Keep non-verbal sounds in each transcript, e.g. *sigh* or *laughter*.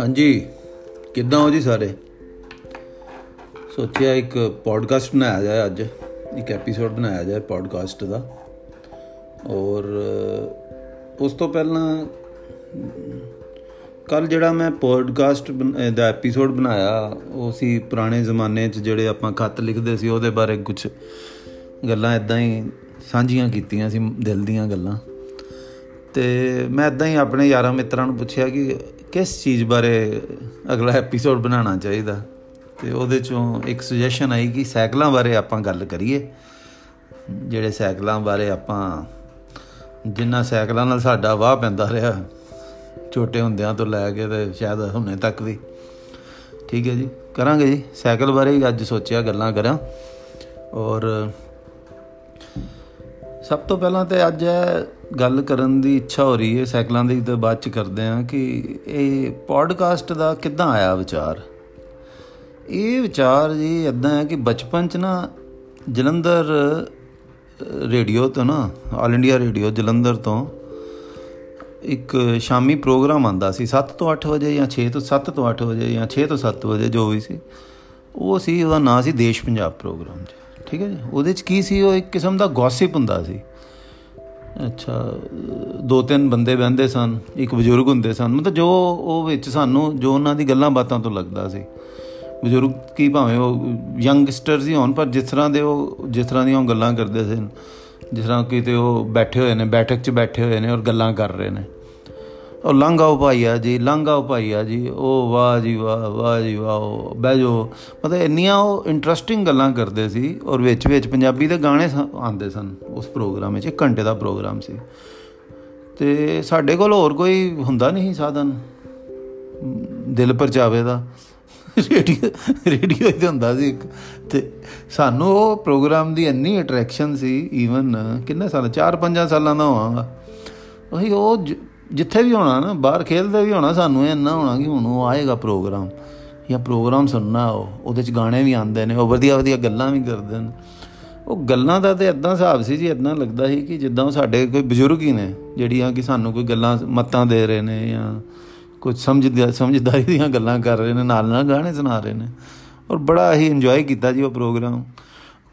ਹਾਂਜੀ। ਕਿੱਦਾਂ ਹੋ ਜੀ ਸਾਰੇ? ਸੋਚਿਆ ਇੱਕ ਪੋਡਕਾਸਟ ਬਣਾਇਆ ਜਾਏ ਅੱਜ। ਇੱਕ ਐਪੀਸੋਡ ਬਣਾਇਆ ਜਾਏ ਪੋਡਕਾਸਟ ਦਾ। ਔਰ ਉਸ ਤੋਂ ਪਹਿਲਾਂ ਕੱਲ ਜਿਹੜਾ ਮੈਂ ਪੋਡਕਾਸਟ ਦਾ ਐਪੀਸੋਡ ਬਣਾਇਆ, ਉਹ ਸੀ ਪੁਰਾਣੇ ਜ਼ਮਾਨੇ 'ਚ ਜਿਹੜੇ ਆਪਾਂ ਖੱਤ ਲਿਖਦੇ ਸੀ, ਉਹਦੇ ਬਾਰੇ ਕੁਝ ਗੱਲਾਂ ਇਦਾਂ ਹੀ ਸਾਂਝੀਆਂ ਕੀਤੀਆਂ ਸੀ, ਦਿਲ ਦੀਆਂ ਗੱਲਾਂ। ਤੇ ਮੈਂ ਇਦਾਂ ਹੀ ਆਪਣੇ ਯਾਰਾਂ ਮਿੱਤਰਾਂ ਨੂੰ ਪੁੱਛਿਆ ਕਿ ਕਿਸ ਚੀਜ਼ ਬਾਰੇ ਅਗਲਾ ਐਪੀਸੋਡ ਬਣਾਉਣਾ ਚਾਹੀਦਾ? ਤੇ ਉਹਦੇ ਚੋਂ ਇੱਕ ਸੁਜੈਸ਼ਨ ਆਈ ਕਿ ਸਾਈਕਲਾਂ ਬਾਰੇ ਆਪਾਂ ਗੱਲ ਕਰੀਏ। ਜਿਹੜੇ ਸਾਈਕਲਾਂ ਬਾਰੇ ਆਪਾਂ, ਜਿੰਨਾ ਸਾਈਕਲਾਂ ਨਾਲ ਸਾਡਾ ਵਾਹ ਪੈਂਦਾ ਰਿਹਾ, ਛੋਟੇ ਹੁੰਦਿਆਂ ਤੋਂ ਲੈ ਕੇ ਤੇ ਸ਼ਾਇਦ ਹੁਣੇ ਤੱਕ ਵੀ। ਠੀਕ ਹੈ ਜੀ? ਕਰਾਂਗੇ ਜੀ। ਸਾਈਕਲ ਬਾਰੇ ਹੀ ਅੱਜ ਸੋਚਿਆ, ਗੱਲਾਂ ਕਰਾਂ। ਔਰ ਸਭ ਤੋਂ ਪਹਿਲਾਂ ਤੇ ਅੱਜ ਗੱਲ ਕਰਨ ਦੀ ਇੱਛਾ ਹੋ ਰਹੀ ਹੈ, ਸਾਈਕਲਾਂ ਦੀ ਤੇ ਬਾਅਦ ਚ ਕਰਦੇ ਆ ਕਿ ਇਹ ਪੋਡਕਾਸਟ ਦਾ ਕਿੱਦਾਂ ਆਇਆ ਵਿਚਾਰ? ਇਹ ਵਿਚਾਰ ਜੀ ਇਦਾਂ ਹੈ ਕਿ ਬਚਪਨ ਚ ਨਾ ਜਲੰਧਰ ਰੇਡੀਓ ਤੋਂ ਨਾ ਆਲ ਇੰਡੀਆ ਰੇਡੀਓ ਜਲੰਧਰ ਤੋਂ ਇੱਕ ਸ਼ਾਮੀ ਪ੍ਰੋਗਰਾਮ ਆਂਦਾ ਸੀ 7 ਤੋਂ 8 ਵਜੇ ਜਾਂ 6 ਤੋਂ 7 ਤੋਂ 8 ਵਜੇ ਜਾਂ 6 ਤੋਂ 7 ਵਜੇ ਜੋ ਵੀ ਸੀ, ਉਹ ਸੀ, ਉਹਦਾ ਨਾਂ ਸੀ ਦੇਸ਼ ਪੰਜਾਬ ਪ੍ਰੋਗਰਾਮ ਜੀ। ਠੀਕ ਹੈ ਜੀ? ਉਹਦੇ ਚ ਕੀ ਸੀ? ਉਹ ਇੱਕ ਕਿਸਮ ਦਾ ਗੌਸਿਪ ਹੁੰਦਾ ਸੀ। ਅੱਛਾ, ਦੋ ਤਿੰਨ ਬੰਦੇ ਬੈੰਦੇ ਸਨ, ਇੱਕ ਬਜ਼ੁਰਗ ਹੁੰਦੇ ਸਨ। ਮਤਲਬ ਜੋ ਉਹ ਵਿੱਚ ਸਾਨੂੰ, ਜੋ ਉਹਨਾਂ ਦੀ ਗੱਲਾਂ ਬਾਤਾਂ ਤੋਂ ਲੱਗਦਾ ਸੀ। ਬਜ਼ੁਰਗ ਕੀ ਭਾਵੇਂ ਉਹ ਯੰਗਸਟਰਸ ਹੀ ਹੋਣ, ਪਰ ਜਿਸ ਤਰ੍ਹਾਂ ਦੇ ਉਹ, ਜਿਸ ਤਰ੍ਹਾਂ ਦੀਆਂ ਉਹ ਗੱਲਾਂ ਕਰਦੇ ਸਨ, ਜਿਸ ਤਰ੍ਹਾਂ ਕਿਤੇ ਉਹ ਬੈਠੇ ਹੋਏ ਨੇ, ਬੈਠਕ 'ਚ ਬੈਠੇ ਹੋਏ ਨੇ ਔਰ ਗੱਲਾਂ ਕਰ ਰਹੇ ਨੇ। ਉਹ ਲੰਘਾਓ ਭਾਈਆ ਜੀ ਲੰਘਾਓ ਭਾਈਆ ਜੀ, ਉਹ ਵਾਹ ਜੀ ਵਾਹ ਵਾਹ ਜੀ ਵਾਹ ਬਹਿ ਜੋ ਮਤਲਬ ਇੰਨੀਆਂ ਉਹ ਇੰਟਰਸਟਿੰਗ ਗੱਲਾਂ ਕਰਦੇ ਸੀ ਔਰ ਵਿੱਚ ਵਿੱਚ ਪੰਜਾਬੀ ਦੇ ਗਾਣੇ ਆਉਂਦੇ ਸਨ ਉਸ ਪ੍ਰੋਗਰਾਮ ਵਿੱਚ, ਇੱਕ ਘੰਟੇ ਦਾ ਪ੍ਰੋਗਰਾਮ ਸੀ। ਤੇ ਸਾਡੇ ਕੋਲ ਹੋਰ ਕੋਈ ਹੁੰਦਾ ਨਹੀਂ ਸਾਧਨ। ਦਿਲ ਪਰਚਾਵੇ ਦਾ। ਰੇਡੀਓ ਰੇਡੀਓ ਹੀ ਹੁੰਦਾ ਸੀ ਇੱਕ। ਤੇ ਸਾਨੂੰ ਉਹ ਪ੍ਰੋਗਰਾਮ ਦੀ ਇੰਨੀ ਅਟਰੈਕਸ਼ਨ ਸੀ ਈਵਨ ਕਿੰਨੇ ਸਾਲ 4-5 ਸਾਲਾਂ ਦਾ ਹੋਵਾਂਗਾ। ਉਹੀ ਉਹ ਜਿੱਥੇ ਵੀ ਹੋਣਾ ਨਾ, ਬਾਹਰ ਖੇਲਦੇ ਵੀ ਹੋਣਾ, ਸਾਨੂੰ ਇਹ ਇੰਨਾ ਹੋਣਾ ਕਿ ਹੁਣ ਉਹ ਆਏਗਾ ਪ੍ਰੋਗਰਾਮ, ਜਾਂ ਪ੍ਰੋਗਰਾਮ ਸੁਣਨਾ ਉਹ, ਉਹਦੇ ਚ ਗਾਣੇ ਵੀ ਆਉਂਦੇ ਨੇ, ਉਹ ਵਧੀਆ ਵਧੀਆ ਗੱਲਾਂ ਵੀ ਕਰਦੇ ਨੇ। ਉਹ ਗੱਲਾਂ ਦਾ ਤੇ ਇਦਾਂ ਹਿਸਾਬ ਸੀ ਜੀ ਇਦਾਂ ਲੱਗਦਾ ਸੀ ਕਿ ਜਿੱਦਾਂ ਸਾਡੇ ਕੋਈ ਬਜ਼ੁਰਗ ਹੀ ਨੇ, ਜਿਹੜੀਆਂ ਕਿ ਸਾਨੂੰ ਕੋਈ ਗੱਲਾਂ ਮਤਾਂ ਦੇ ਰਹੇ ਨੇ, ਜਾਂ ਕੁਝ ਸਮਝ ਸਮਝਦਾਰੀ ਦੀਆਂ ਗੱਲਾਂ ਕਰ ਰਹੇ ਨੇ, ਨਾਲ ਨਾਲ ਗਾਣੇ ਸੁਣਾ ਰਹੇ ਨੇ। ਔਰ ਬੜਾ ਹੀ ਇੰਜੋਏ ਕੀਤਾ ਜੀ ਉਹ ਪ੍ਰੋਗਰਾਮ।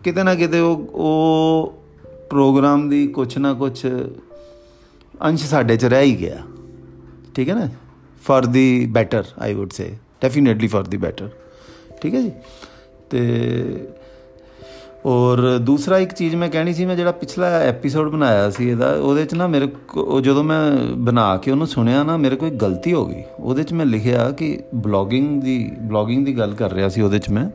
ਕਿਤੇ ਨਾ ਕਿਤੇ ਉਹ ਉਹ ਪ੍ਰੋਗਰਾਮ ਦੀ ਕੁਛ ਨਾ ਕੁਛ ਅੰਸ਼ ਸਾਡੇ ਚ ਰਹਿ ਹੀ ਗਿਆ। ਠੀਕ ਹੈ ਨਾ? For the better I would say definitely for the better ਠੀਕ ਹੈ ਜੀ? ਤੇ ਔਰ ਦੂਸਰਾ ਇੱਕ ਚੀਜ਼ ਮੈਂ ਕਹਿਣੀ ਸੀ, ਮੈਂ ਜਿਹੜਾ ਪਿਛਲਾ ਐਪੀਸੋਡ ਬਣਾਇਆ ਸੀ ਇਹਦਾ, ਉਹਦੇ ਚ ਨਾ ਮੇਰੇ ਉਹ ਜਦੋਂ ਮੈਂ ਬਣਾ ਕੇ ਉਹਨੂੰ ਸੁਣਿਆ ਨਾ, ਮੇਰੇ ਕੋਈ ਗਲਤੀ ਹੋ ਗਈ। ਉਹਦੇ ਚ ਮੈਂ ਲਿਖਿਆ ਕਿ ਬਲੌਗਿੰਗ ਦੀ ਬਲੌਗਿੰਗ ਦੀ ਗੱਲ ਕਰ ਰਿਹਾ ਸੀ ਉਹਦੇ ਚ ਮੈਂ।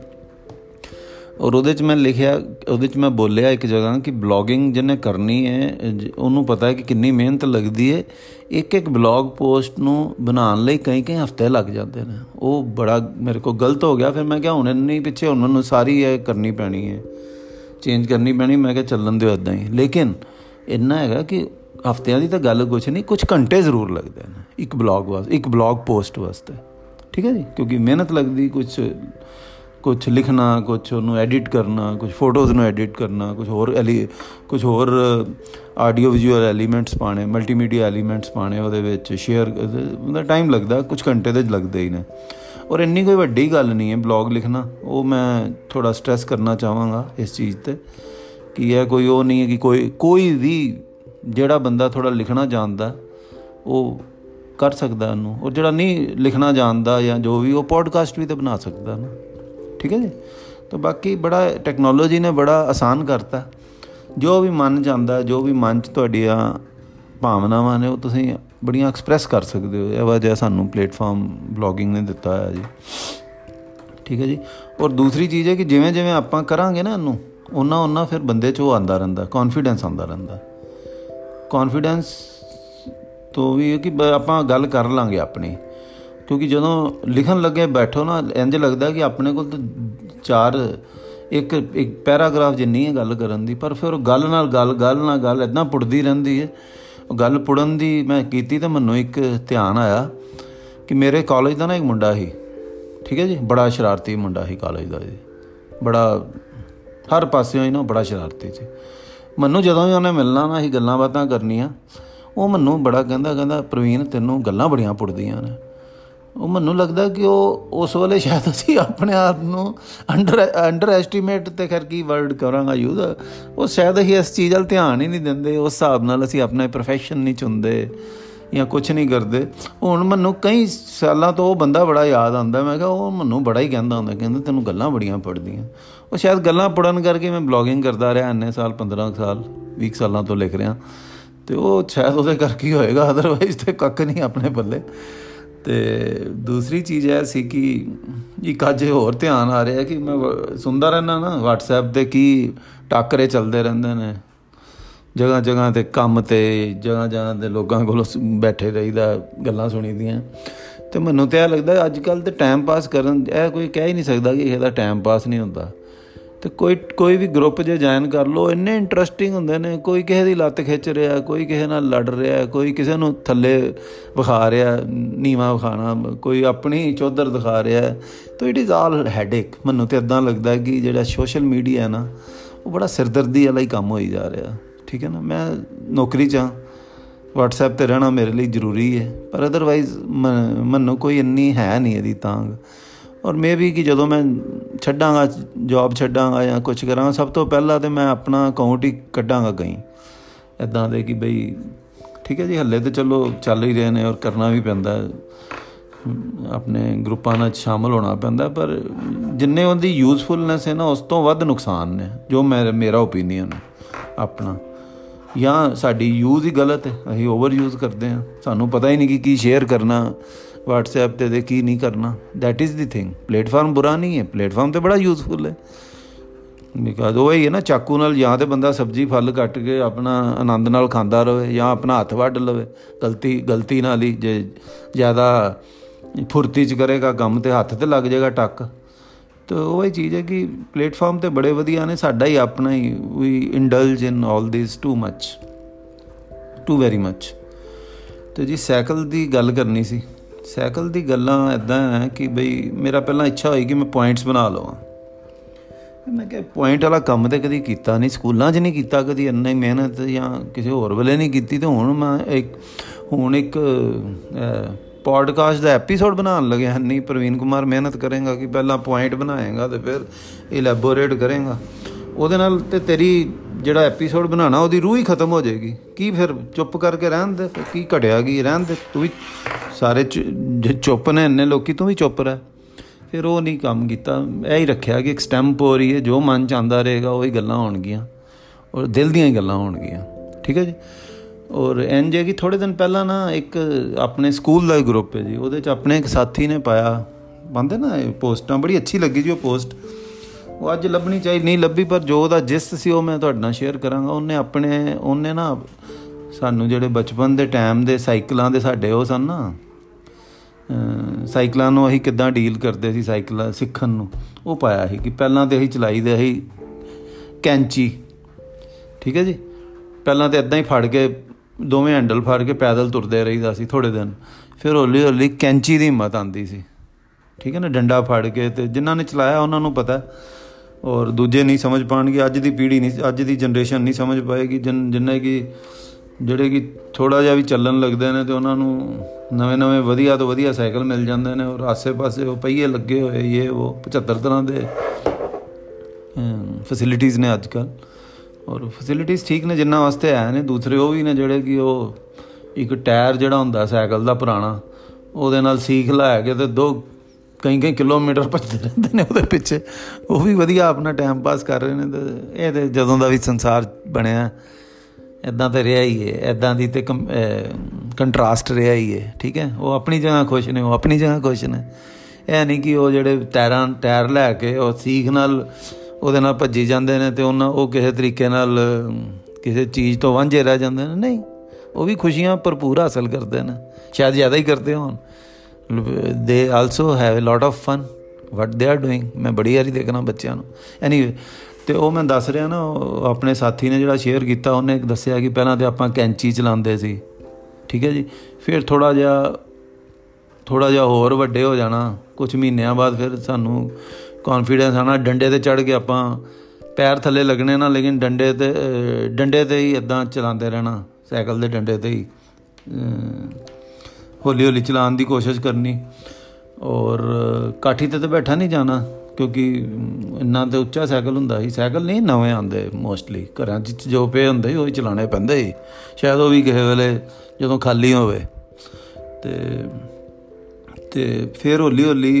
ਔਰ ਉਹਦੇ 'ਚ ਮੈਂ ਲਿਖਿਆ, ਉਹਦੇ 'ਚ ਮੈਂ ਬੋਲਿਆ ਇੱਕ ਜਗ੍ਹਾ ਕਿ ਬਲੌਗਿੰਗ ਜਿਹਨੇ ਕਰਨੀ ਹੈ ਉਹਨੂੰ ਪਤਾ ਹੈ ਕਿ ਕਿੰਨੀ ਮਿਹਨਤ ਲੱਗਦੀ ਹੈ। ਇੱਕ ਇੱਕ ਬਲੌਗ ਪੋਸਟ ਨੂੰ ਬਣਾਉਣ ਲਈ ਕਈ ਕਈ ਹਫ਼ਤੇ ਲੱਗ ਜਾਂਦੇ ਨੇ। ਉਹ ਬੜਾ ਮੇਰੇ ਕੋਲ ਗਲਤ ਹੋ ਗਿਆ, ਫਿਰ ਮੈਂ ਕਿਹਾ ਹੁਣ ਇੰਨੀ ਪਿੱਛੇ ਉਹਨਾਂ ਨੂੰ ਸਾਰੀ ਇਹ ਕਰਨੀ ਪੈਣੀ ਹੈ। ਚੇਂਜ ਕਰਨੀ ਪੈਣੀ, ਮੈਂ ਕਿਹਾ ਚੱਲਣ ਦਿਓ ਇਦਾਂ ਹੀ। ਲੇਕਿਨ ਇੰਨਾ ਹੈਗਾ ਕਿ ਹਫ਼ਤਿਆਂ ਦੀ ਤਾਂ ਗੱਲ ਕੁਝ ਨਹੀਂ ਕੁਝ ਘੰਟੇ ਜ਼ਰੂਰ ਲੱਗਦੇ ਨੇ ਇੱਕ ਬਲੌਗ ਵਾਸਤੇ ਇੱਕ ਬਲੌਗ ਪੋਸਟ ਵਾਸਤੇ। ਠੀਕ ਹੈ ਜੀ? ਕਿਉਂਕਿ ਮਿਹਨਤ ਲੱਗਦੀ ਕੁਝ ਕੁਝ ਲਿਖਣਾ ਕੁਝ ਉਹਨੂੰ ਐਡਿਟ ਕਰਨਾ ਕੁਝ ਫੋਟੋਜ਼ ਨੂੰ ਐਡਿਟ ਕਰਨਾ ਕੁਝ ਹੋਰ ਐਲੀ ਕੁਝ ਹੋਰ ਆਡੀਓ ਵਿਜ਼ੂਅਲ ਐਲੀਮੈਂਟਸ ਪਾਣੇ ਮਲਟੀਮੀਡੀਆ ਐਲੀਮੈਂਟਸ ਪਾਣੇ ਉਹਦੇ ਵਿੱਚ ਸ਼ੇਅਰ ਉਹਦਾ ਟਾਈਮ ਲੱਗਦਾ ਕੁਝ ਘੰਟੇ ਦੇ ਲੱਗਦੇ ਹੀ ਨੇ। ਔਰ ਇੰਨੀ ਕੋਈ ਵੱਡੀ ਗੱਲ ਨਹੀਂ ਹੈ ਬਲੌਗ ਲਿਖਣਾ, ਉਹ ਮੈਂ ਥੋੜਾ ਸਟ੍ਰੈਸ ਕਰਨਾ ਚਾਹਾਂਗਾ ਇਸ ਚੀਜ਼ ਤੇ, ਕਿ ਇਹ ਕੋਈ ਉਹ ਨਹੀਂ ਹੈ ਕਿ ਕੋਈ ਕੋਈ ਵੀ ਜਿਹੜਾ ਬੰਦਾ ਥੋੜਾ ਲਿਖਣਾ ਜਾਣਦਾ, ਉਹ ਕਰ ਸਕਦਾ ਉਹਨੂੰ। ਔਰ ਜਿਹੜਾ ਨਹੀਂ ਲਿਖਣਾ ਜਾਣਦਾ ਜਾਂ ਜੋ ਵੀ, ਉਹ ਪੋਡਕਾਸਟ ਵੀ ਤੇ ਬਣਾ ਸਕਦਾ ਨਾ। ਠੀਕ ਹੈ ਜੀ? ਤਾਂ ਬਾਕੀ ਬੜਾ ਟੈਕਨੋਲੋਜੀ ਨੇ ਬੜਾ ਆਸਾਨ ਕਰਤਾ। ਜੋ ਵੀ ਮਨ ਜਾਂਦਾ, ਜੋ ਵੀ ਮਨ 'ਚ ਤੁਹਾਡੀਆਂ ਭਾਵਨਾਵਾਂ ਨੇ, ਉਹ ਤੁਸੀਂ ਬੜੀਆਂ ਐਕਸਪ੍ਰੈਸ ਕਰ ਸਕਦੇ ਹੋ। ਇਹ ਵਜ੍ਹਾ ਸਾਨੂੰ ਪਲੇਟਫਾਰਮ ਬਲੌਗਿੰਗ ਨੇ ਦਿੱਤਾ ਹੈ ਜੀ। ਠੀਕ ਹੈ ਜੀ? ਔਰ ਦੂਸਰੀ ਚੀਜ਼ ਹੈ ਕਿ ਜਿਵੇਂ ਜਿਵੇਂ ਆਪਾਂ ਕਰਾਂਗੇ ਨਾ ਇਹਨੂੰ ਉਹਨਾਂ ਉਹਨਾਂ ਫਿਰ ਬੰਦੇ 'ਚ ਉਹ ਆਂਦਾ ਰਹਿੰਦਾ ਕੌਨਫੀਡੈਂਸ ਆਂਦਾ ਰਹਿੰਦਾ। ਕੌਨਫੀਡੈਂਸ ਤੋਂ ਵੀ ਕਿ ਆਪਾਂ ਗੱਲ ਕਰ ਲਾਂਗੇ ਆਪਣੀ। ਕਿਉਂਕਿ ਜਦੋਂ ਲਿਖਣ ਲੱਗੇ ਬੈਠੋ ਨਾ ਇੰਜ ਲੱਗਦਾ ਕਿ ਆਪਣੇ ਕੋਲ ਤਾਂ ਚਾਰ, ਇੱਕ ਇੱਕ ਪੈਰਾਗ੍ਰਾਫ ਜਿੰਨੀ ਹੈ ਗੱਲ ਕਰਨ ਦੀ, ਪਰ ਫਿਰ ਗੱਲ ਨਾਲ ਗੱਲ ਗੱਲ ਨਾਲ ਗੱਲ ਇਦਾਂ ਪੁੱਟਦੀ ਰਹਿੰਦੀ ਹੈ। ਉਹ ਗੱਲ ਪੁੜਨ ਦੀ ਮੈਂ ਕੀਤੀ ਤਾਂ ਮੈਨੂੰ ਇੱਕ ਧਿਆਨ ਆਇਆ ਕਿ ਮੇਰੇ ਕਾਲਜ ਦਾ ਨਾ ਇੱਕ ਮੁੰਡਾ ਸੀ, ਠੀਕ ਹੈ ਜੀ? ਬੜਾ ਸ਼ਰਾਰਤੀ ਮੁੰਡਾ ਸੀ ਕਾਲਜ ਦਾ ਜੀ ਬੜਾ, ਹਰ ਪਾਸਿਓਂ ਹੀ ਨਾ ਬੜਾ ਸ਼ਰਾਰਤੀ ਸੀ। ਮੈਨੂੰ ਜਦੋਂ ਵੀ ਉਹਨੇ ਮਿਲਣਾ ਨਾ ਹੀ ਗੱਲਾਂ ਬਾਤਾਂ ਕਰਨੀਆਂ, ਉਹ ਮੈਨੂੰ ਬੜਾ ਕਹਿੰਦਾ ਕਹਿੰਦਾ, ਪ੍ਰਵੀਨ, ਤੈਨੂੰ ਗੱਲਾਂ ਬੜੀਆਂ ਪੁੱਟਦੀਆਂ ਨੇ। ਉਹ ਮੈਨੂੰ ਲੱਗਦਾ ਕਿ ਉਹ ਉਸ ਵੇਲੇ ਸ਼ਾਇਦ ਅਸੀਂ ਆਪਣੇ ਆਪ ਨੂੰ ਅੰਡਰ ਅੰਡਰ ਐਸਟੀਮੇਟ ਤੇ ਕਰ ਕੀ ਵਰਡ ਕਰਾਂਗਾ ਯੂਜ਼ ਉਹ ਸ਼ਾਇਦ ਅਸੀਂ ਇਸ ਚੀਜ਼ 'ਵੱਲ ਧਿਆਨ ਹੀ ਨਹੀਂ ਦਿੰਦੇ, ਉਸ ਹਿਸਾਬ ਨਾਲ ਅਸੀਂ ਆਪਣਾ ਪ੍ਰੋਫੈਸ਼ਨ ਨਹੀਂ ਚੁੰਦੇ ਜਾਂ ਕੁਝ ਨਹੀਂ ਕਰਦੇ। ਹੁਣ ਮੈਨੂੰ ਕਈ ਸਾਲਾਂ ਤੋਂ ਉਹ ਬੰਦਾ ਬੜਾ ਯਾਦ ਆਉਂਦਾ, ਮੈਂ ਕਿਹਾ ਉਹ ਮੈਨੂੰ ਬੜਾ ਹੀ ਕਹਿੰਦਾ ਹੁੰਦਾ, ਕਹਿੰਦਾ ਤੈਨੂੰ ਗੱਲਾਂ ਬੜੀਆਂ ਪੜਦੀਆਂ ਉਹ ਸ਼ਾਇਦ ਗੱਲਾਂ ਪੜਨ ਕਰਕੇ ਮੈਂ ਬਲੌਗਿੰਗ ਕਰਦਾ ਰਿਹਾ ਇੰਨੇ ਸਾਲ 15 ਸਾਲ 20 ਸਾਲਾਂ ਤੋਂ ਲਿਖ ਰਿਹਾ। ਤੇ ਉਹ ਸ਼ਾਇਦ ਉਹਦੇ ਕਰਕੇ ਹੀ ਹੋਏਗਾ ਅਦਰਵਾਈਜ਼ ਤੇ ਕੱਕ ਨਹੀਂ ਆਪਣੇ ਬੱਲੇ ਤੇ ਦੂਸਰੀ ਚੀਜ਼ ਇਹ ਸੀ ਕਿ ਇੱਕ ਅੱਜ ਹੋਰ ਧਿਆਨ ਆ ਰਿਹਾ ਕਿ ਮੈਂ ਸੁਣਦਾ ਰਹਿਣਾ ਨਾ, WhatsApp ਤੇ ਕੀ ਟੱਕਰੇ ਚੱਲਦੇ ਰਹਿੰਦੇ ਨੇ। ਜਗ੍ਹਾ ਜਗ੍ਹਾ ਤੇ ਕੰਮ ਤੇ, ਜਗ੍ਹਾ ਜਗ੍ਹਾ ਤੇ ਲੋਕਾਂ ਕੋਲ ਬੈਠੇ ਰਹੀਦਾ, ਗੱਲਾਂ ਸੁਣੀਦੀਆਂ ਤੇ ਮੈਨੂੰ ਤੇ ਇਹ ਲੱਗਦਾ ਅੱਜ ਕੱਲ ਤੇ ਟਾਈਮ ਪਾਸ ਕਰਨ, ਇਹ ਕੋਈ ਕਹਿ ਹੀ ਨਹੀਂ ਸਕਦਾ ਕਿ ਇਹਦਾ ਟਾਈਮ ਪਾਸ ਨਹੀਂ ਹੁੰਦਾ। ਤੇ ਕੋਈ ਕੋਈ ਵੀ ਗਰੁੱਪ ਜੇ ਜੁਆਇਨ ਕਰ ਲੋ ਇੰਨੇ ਇੰਟਰਸਟਿੰਗ ਹੁੰਦੇ ਨੇ। ਕੋਈ ਕਿਸੇ ਦੀ ਲੱਤ ਖਿੱਚ ਰਿਹਾ, ਕੋਈ ਕਿਸੇ ਨਾਲ ਲੜ ਰਿਹਾ, ਕੋਈ ਕਿਸੇ ਨੂੰ ਥੱਲੇ ਵਿਖਾ ਰਿਹਾ, ਨੀਵਾ ਵਿਖਾਣਾ, ਕੋਈ ਆਪਣੀ ਚੌਧਰ ਦਿਖਾ ਰਿਹਾ। ਤਾਂ ਇਟ ਇਜ਼ ਆਲ ਹੈਡੇਕ ਮੈਨੂੰ ਤੇ ਇਦਾਂ ਲੱਗਦਾ ਕਿ ਜਿਹੜਾ ਸੋਸ਼ਲ ਮੀਡੀਆ ਹੈ ਨਾ, ਉਹ ਬੜਾ ਸਿਰਦਰਦੀ ਵਾਲਾ ਹੀ ਕੰਮ ਹੋਈ ਜਾ ਰਿਹਾ। ਠੀਕ ਹੈ ਨਾ? ਮੈਂ ਨੌਕਰੀ 'ਚ ਹਾਂ। WhatsApp ਤੇ ਰਹਿਣਾ ਮੇਰੇ ਲਈ ਜ਼ਰੂਰੀ ਹੈ। ਪਰ ਅਦਰਵਾਈਜ਼ ਮੈਨੂੰ ਕੋਈ ਇੰਨੀ ਹੈ ਨਹੀਂ ਇਹਦੀ ਤਾਂਗ ਔਰ ਮੇ ਵੀ ਕਿ ਜਦੋਂ ਮੈਂ ਛੱਡਾਂਗਾ ਜੌਬ ਛੱਡਾਂਗਾ ਜਾਂ ਕੁਝ ਕਰਾਂਗਾ, ਸਭ ਤੋਂ ਪਹਿਲਾਂ ਤੇ ਮੈਂ ਆਪਣਾ ਅਕਾਊਂਟ ਹੀ ਕੱਢਾਂਗਾ ਕਹੀਂ। ਇਦਾਂ ਦੇ ਕਿ ਬਈ ਠੀਕ ਹੈ ਜੀ, ਹੱਲੇ ਤੇ ਚਲੋ ਚੱਲ ਹੀ ਰਹੇ ਨੇ ਔਰ ਕਰਨਾ ਵੀ ਪੈਂਦਾ ਆਪਣੇ ਗਰੁੱਪਾਂ ਨਾਲ ਸ਼ਾਮਲ ਹੋਣਾ ਪੈਂਦਾ ਪਰ ਜਿੰਨੇ ਉਹਦੀ ਯੂਜ਼ਫੁਲਨੈਸ ਹੈ ਨਾ, ਉਸ ਤੋਂ ਵੱਧ ਨੁਕਸਾਨ ਨੇ, ਜੋ ਮੇਰਾ ਓਪੀਨੀਅਨ ਹੈ, ਆਪਣਾ। ਜਾਂ ਸਾਡੀ ਯੂਜ਼ ਹੀ ਗਲਤ ਹੈ, ਅਸੀਂ ਓਵਰ ਯੂਜ਼ ਕਰਦੇ ਹਾਂ। ਸਾਨੂੰ ਪਤਾ ਹੀ ਨਹੀਂ ਕਿ ਕੀ ਸ਼ੇਅਰ ਕਰਨਾ। WhatsApp ਤੇ ਦੇ ਕੀ ਨਹੀਂ ਕਰਨਾ। That is the thing platform ਬੁਰਾ ਨਹੀਂ ਹੈ। ਪਲੇਟਫਾਰਮ ਤੇ ਬੜਾ ਯੂਜ਼ਫੁਲ ਹੈ। ਬਿਕਾਜ਼ ਉਹ ਹੀ ਹੈ ਨਾ, ਚਾਕੂ ਨਾਲ ਜਾਂ ਤੇ ਬੰਦਾ ਸਬਜ਼ੀ ਫਲ ਕੱਟ ਕੇ ਆਪਣਾ ਆਨੰਦ ਨਾਲ ਖਾਂਦਾ ਰਹੇ ਜਾਂ ਆਪਣਾ ਹੱਥ ਵੱਢ ਲਵੇ। ਗਲਤੀ ਗਲਤੀ ਨਾਲ ਹੀ ਜੇ ਜ਼ਿਆਦਾ ਫੁਰਤੀ ਚ ਕਰੇਗਾ ਕੰਮ ਤੇ ਹੱਥ ਤੇ ਲੱਗ ਜਾਏਗਾ ਟੱਕ। ਤੇ ਉਹ ਹੀ ਚੀਜ਼ ਹੈ ਕਿ ਪਲੇਟਫਾਰਮ ਤੇ ਬੜੇ ਵਧੀਆ ਨੇ। ਸਾਡਾ ਹੀ ਆਪਣਾ ਹੀ ਵੀ indulge in all this too much too very much ਤੇ ਜੀ ਸਾਈਕਲ ਦੀ ਗੱਲ ਕਰਨੀ ਸੀ। ਸਾਈਕਲ ਦੀ ਗੱਲਾਂ ਇਦਾਂ ਹੈ ਕਿ ਬਈ ਮੇਰਾ ਪਹਿਲਾਂ ਇੱਛਾ ਹੋਈ ਕਿ ਮੈਂ ਪੁਆਇੰਟਸ ਬਣਾ ਲਵਾਂ। ਮੈਂ ਕਿਹਾ ਪੁਆਇੰਟ ਵਾਲਾ ਕੰਮ ਤੇ ਕਦੀ ਕੀਤਾ ਨਹੀਂ, ਸਕੂਲਾਂ 'ਚ ਨਹੀਂ ਕੀਤਾ ਕਦੀ, ਇੰਨੀ ਮਿਹਨਤ ਜਾਂ ਕਿਸੇ ਹੋਰ ਵੇਲੇ ਨਹੀਂ ਕੀਤੀ ਤੇ ਹੁਣ ਮੈਂ ਇੱਕ, ਹੁਣ ਇੱਕ ਪੋਡਕਾਸਟ ਦਾ ਐਪੀਸੋਡ ਬਣਾਉਣ ਲੱਗਿਆ। ਨਹੀਂ, ਪ੍ਰਵੀਨ ਕੁਮਾਰ ਮਿਹਨਤ ਕਰੇਗਾ ਕਿ ਪਹਿਲਾਂ ਪੁਆਇੰਟ ਬਣਾਏਗਾ ਤੇ ਫਿਰ ਇਲੈਬੋਰੇਟ ਕਰੇਗਾ। ਉਹਦੇ ਨਾਲ ਤੇ ਤੇਰੀ ਜਿਹੜਾ ਐਪੀਸੋਡ ਬਣਾਉਣਾ, ਉਹਦੀ ਰੂਹ ਹੀ ਖਤਮ ਹੋ ਜਾਏਗੀ। ਕੀ ਫਿਰ ਚੁੱਪ ਕਰਕੇ ਰਹਿਣ ਦੇ? ਕੀ ਘਟਿਆ, ਕੀ ਰਹਿਣ ਦੇ? ਤੂੰ ਵੀ ਸਾਰੇ ਚੁੱਪ ਨੇ ਇੰਨੇ ਲੋਕੀ, ਤੂੰ ਵੀ ਚੁੱਪ ਰਹਿ। ਫਿਰ ਉਹ ਨਹੀਂ ਕੰਮ ਕੀਤਾ। ਇਹ ਹੀ ਰੱਖਿਆ ਕਿ ਐਕਸਟੈਂਪੋਰੀ ਹੈ ਜੋ ਮਨ ਚ ਆਂਦਾ ਰਹੇਗਾ, ਉਹੀ ਗੱਲਾਂ ਹੋਣਗੀਆਂ। ਔਰ ਦਿਲ ਦੀਆਂ ਹੀ ਗੱਲਾਂ ਹੋਣਗੀਆਂ। ਠੀਕ ਹੈ ਜੀ? ਔਰ ਐਨ ਜੇ ਕਿ ਥੋੜੇ ਦਿਨ ਪਹਿਲਾਂ ਨਾ ਇੱਕ ਆਪਣੇ ਸਕੂਲ ਦਾ ਗਰੁੱਪ ਹੈ ਜੀ, ਉਹਦੇ ਚ ਆਪਣੇ ਇੱਕ ਸਾਥੀ ਨੇ ਪਾਇਆ। ਬੰਦੇ ਨਾ ਇਹ ਪੋਸਟਾਂ, ਬੜੀ ਅੱਛੀ ਲੱਗੀ ਜੀ ਉਹ ਪੋਸਟ। ਉਹ ਅੱਜ ਲੱਭਣੀ ਚਾਹੀ, ਨਹੀਂ ਲੱਭੀ, ਪਰ ਜੋ ਉਹਦਾ ਜਿਸ ਸੀ ਉਹ ਮੈਂ ਤੁਹਾਡੇ ਨਾਲ ਸ਼ੇਅਰ ਕਰਾਂਗਾ। ਉਹਨੇ ਆਪਣੇ, ਉਹਨੇ ਨਾ ਸਾਨੂੰ ਜਿਹੜੇ ਬਚਪਨ ਦੇ ਟਾਈਮ ਦੇ ਸਾਈਕਲਾਂ ਦੇ ਸਾਡੇ ਉਹ ਸਨ ਨਾ ਸਾਈਕਲਾਂ ਨੂੰ ਅਸੀਂ ਕਿੱਦਾਂ ਡੀਲ ਕਰਦੇ ਸੀ ਸਾਈਕਲ ਸਿੱਖਣ ਨੂੰ, ਉਹ ਪਾਇਆ ਸੀ ਕਿ ਪਹਿਲਾਂ ਤੇ ਅਸੀਂ ਚਲਾਈਦੇ ਸੀ ਕੈਂਚੀ, ਠੀਕ ਹੈ ਜੀ? ਪਹਿਲਾਂ ਤੇ ਇਦਾਂ ਹੀ ਫੜ ਕੇ, ਦੋਵੇਂ ਹੈਂਡਲ ਫੜ ਕੇ ਪੈਦਲ ਤੁਰਦੇ ਰਹੀਦਾ ਸੀ ਥੋੜੇ ਦਿਨ। ਫਿਰ ਹੌਲੀ ਹੌਲੀ ਕੈਂਚੀ ਦੀ ਹਿੰਮਤ ਆਂਦੀ ਸੀ। ਠੀਕ ਹੈ ਨਾ? ਡੰਡਾ ਫੜ ਕੇ ਤੇ ਜਿਨ੍ਹਾਂ ਨੇ ਚਲਾਇਆ, ਉਹਨਾਂ ਨੂੰ ਪਤਾ। ਔਰ ਦੂਜੇ ਨਹੀਂ ਸਮਝ ਪਾਣਗੇ, ਅੱਜ ਦੀ ਪੀੜ੍ਹੀ ਨਹੀਂ, ਅੱਜ ਦੀ ਜਨਰੇਸ਼ਨ ਨਹੀਂ ਸਮਝ ਪਾਏਗੀ, ਜਿੰਨੇ ਕਿ ਜਿਹੜੇ ਕਿ ਥੋੜਾ ਜਿਹਾ ਵੀ ਚੱਲਣ ਲੱਗਦੇ ਨੇ ਤੇ ਉਹਨਾਂ ਨੂੰ ਨਵੇਂ-ਨਵੇਂ ਵਧੀਆ ਤੋਂ ਵਧੀਆ ਸਾਈਕਲ ਮਿਲ ਜਾਂਦੇ ਨੇ ਔਰ ਆਸੇ-ਪਾਸੇ ਉਹ ਪਹੀਏ ਲੱਗੇ ਹੋਏ, ਇਹ ਉਹ 75 ਤਰ੍ਹਾਂ ਦੇ ਫੈਸਿਲਿਟੀਆਂ ਨੇ ਅੱਜਕੱਲ ਔਰ ਫੈਸਿਲਿਟੀਆਂ ਠੀਕ ਨੇ, ਜਿੰਨਾ ਵਾਸਤੇ ਆਏ ਨੇ। ਦੂਸਰੇ ਉਹ ਵੀ ਨੇ ਜਿਹੜੇ ਕਿ ਉਹ ਇੱਕ ਟਾਇਰ ਜਿਹੜਾ ਹੁੰਦਾ ਸਾਈਕਲ ਦਾ ਪੁਰਾਣਾ, ਉਹਦੇ ਨਾਲ ਸੀਖ ਲਾ ਕੇ ਤੇ ਦੋ ਕਈ ਕਈ ਕਿਲੋਮੀਟਰ ਭੱਜਦੇ ਰਹਿੰਦੇ ਨੇ ਉਹਦੇ ਪਿੱਛੇ। ਉਹ ਵੀ ਵਧੀਆ ਆਪਣਾ ਟਾਈਮ ਪਾਸ ਕਰ ਰਹੇ ਨੇ ਤੇ ਇਹ ਤੇ ਜਦੋਂ ਦਾ ਵੀ ਸੰਸਾਰ ਬਣਿਆ ਇਦਾਂ ਤੇ ਰਿਹਾ ਹੀ ਹੈ ਇਦਾਂ ਦੀ ਤੇ ਕੰਟਰਾਸਟ ਰਿਹਾ ਹੀ ਹੈ ਠੀਕ ਹੈ? ਉਹ ਆਪਣੀ ਜਗ੍ਹਾ ਖੁਸ਼ ਨੇ, ਉਹ ਆਪਣੀ ਜਗ੍ਹਾ ਖੁਸ਼ ਨੇ। ਇਹ ਨਹੀਂ ਕਿ ਉਹ ਜਿਹੜੇ ਟਾਇਰਾਂ, ਟਾਇਰ ਲੈ ਕੇ ਉਹ ਸੀਖ ਨਾਲ ਉਹਦੇ ਨਾਲ ਭੱਜੀ ਜਾਂਦੇ ਨੇ ਤੇ ਉਹਨਾਂ, ਉਹ ਕਿਸੇ ਤਰੀਕੇ ਨਾਲ ਕਿਸੇ ਚੀਜ਼ ਤੋਂ ਵਾਂਝੇ ਰਹਿ ਜਾਂਦੇ ਨੇ। ਨਹੀਂ, ਉਹ ਵੀ ਖੁਸ਼ੀਆਂ ਭਰਪੂਰ ਹਾਸਲ ਕਰਦੇ ਨੇ। ਸ਼ਾਇਦ ਜ਼ਿਆਦਾ ਹੀ ਕਰਦੇ ਹੋਣ। They also have a lot of fun what they are doing ਮੈਂ ਬੜੀ ਵਾਰੀ ਦੇਖਣਾ ਬੱਚਿਆਂ ਨੂੰ। ਐਨੀਵੇ ਤੇ ਉਹ ਮੈਂ ਦੱਸ ਰਿਹਾ ਨਾ ਆਪਣੇ ਸਾਥੀ ਨੇ ਜਿਹੜਾ ਸ਼ੇਅਰ ਕੀਤਾ, ਉਹਨੇ ਦੱਸਿਆ ਕਿ ਪਹਿਲਾਂ ਤੇ ਆਪਾਂ ਕੈਂਚੀ ਚਲਾਉਂਦੇ ਸੀ। ਠੀਕ ਹੈ ਜੀ? ਫਿਰ ਥੋੜਾ ਜਿਹਾ ਥੋੜਾ ਜਿਹਾ ਹੋਰ ਵੱਡੇ ਹੋ ਜਾਣਾ। ਕੁਝ ਮਹੀਨਿਆਂ ਬਾਅਦ ਫਿਰ ਸਾਨੂੰ ਕੌਨਫੀਡੈਂਸ ਆਣਾ ਡੰਡੇ ਤੇ ਚੜ ਕੇ ਆਪਾਂ ਪੈਰ ਥੱਲੇ ਲੱਗਣੇ ਨਾ, ਲੇਕਿਨ ਡੰਡੇ ਤੇ ਡੰਡੇ ਤੇ ਹੀ ਇਦਾਂ ਚਲਾਉਂਦੇ ਰਹਿਣਾ। ਸਾਈਕਲ ਦੇ ਡੰਡੇ ਤੇ ਹੀ। ਹੌਲੀ ਹੌਲੀ ਚਲਾਉਣ ਦੀ ਕੋਸ਼ਿਸ਼ ਕਰਨੀ। ਔਰ ਕਾਠੀ ਤੇ ਤਾਂ ਬੈਠਾ ਨਹੀਂ ਜਾਣਾ, ਕਿਉਂਕਿ ਇੰਨਾ ਤੇ ਉੱਚਾ ਸਾਈਕਲ ਹੁੰਦਾ ਸੀ। ਸਾਈਕਲ ਨਹੀਂ, ਨਵੇਂ ਆਉਂਦੇ ਮੋਸਟਲੀ ਘਰਾਂ 'ਚ ਜੋ ਪਏ ਹੁੰਦੇ ਉਹ ਹੀ ਚਲਾਣੇ ਪੈਂਦੇ ਸੀ। ਸ਼ਾਇਦ ਉਹ ਵੀ ਕਿਸੇ ਵੇਲੇ ਜਦੋਂ ਖਾਲੀ ਹੋਵੇ। ਤੇ ਤੇ ਫਿਰ ਹੌਲੀ ਹੌਲੀ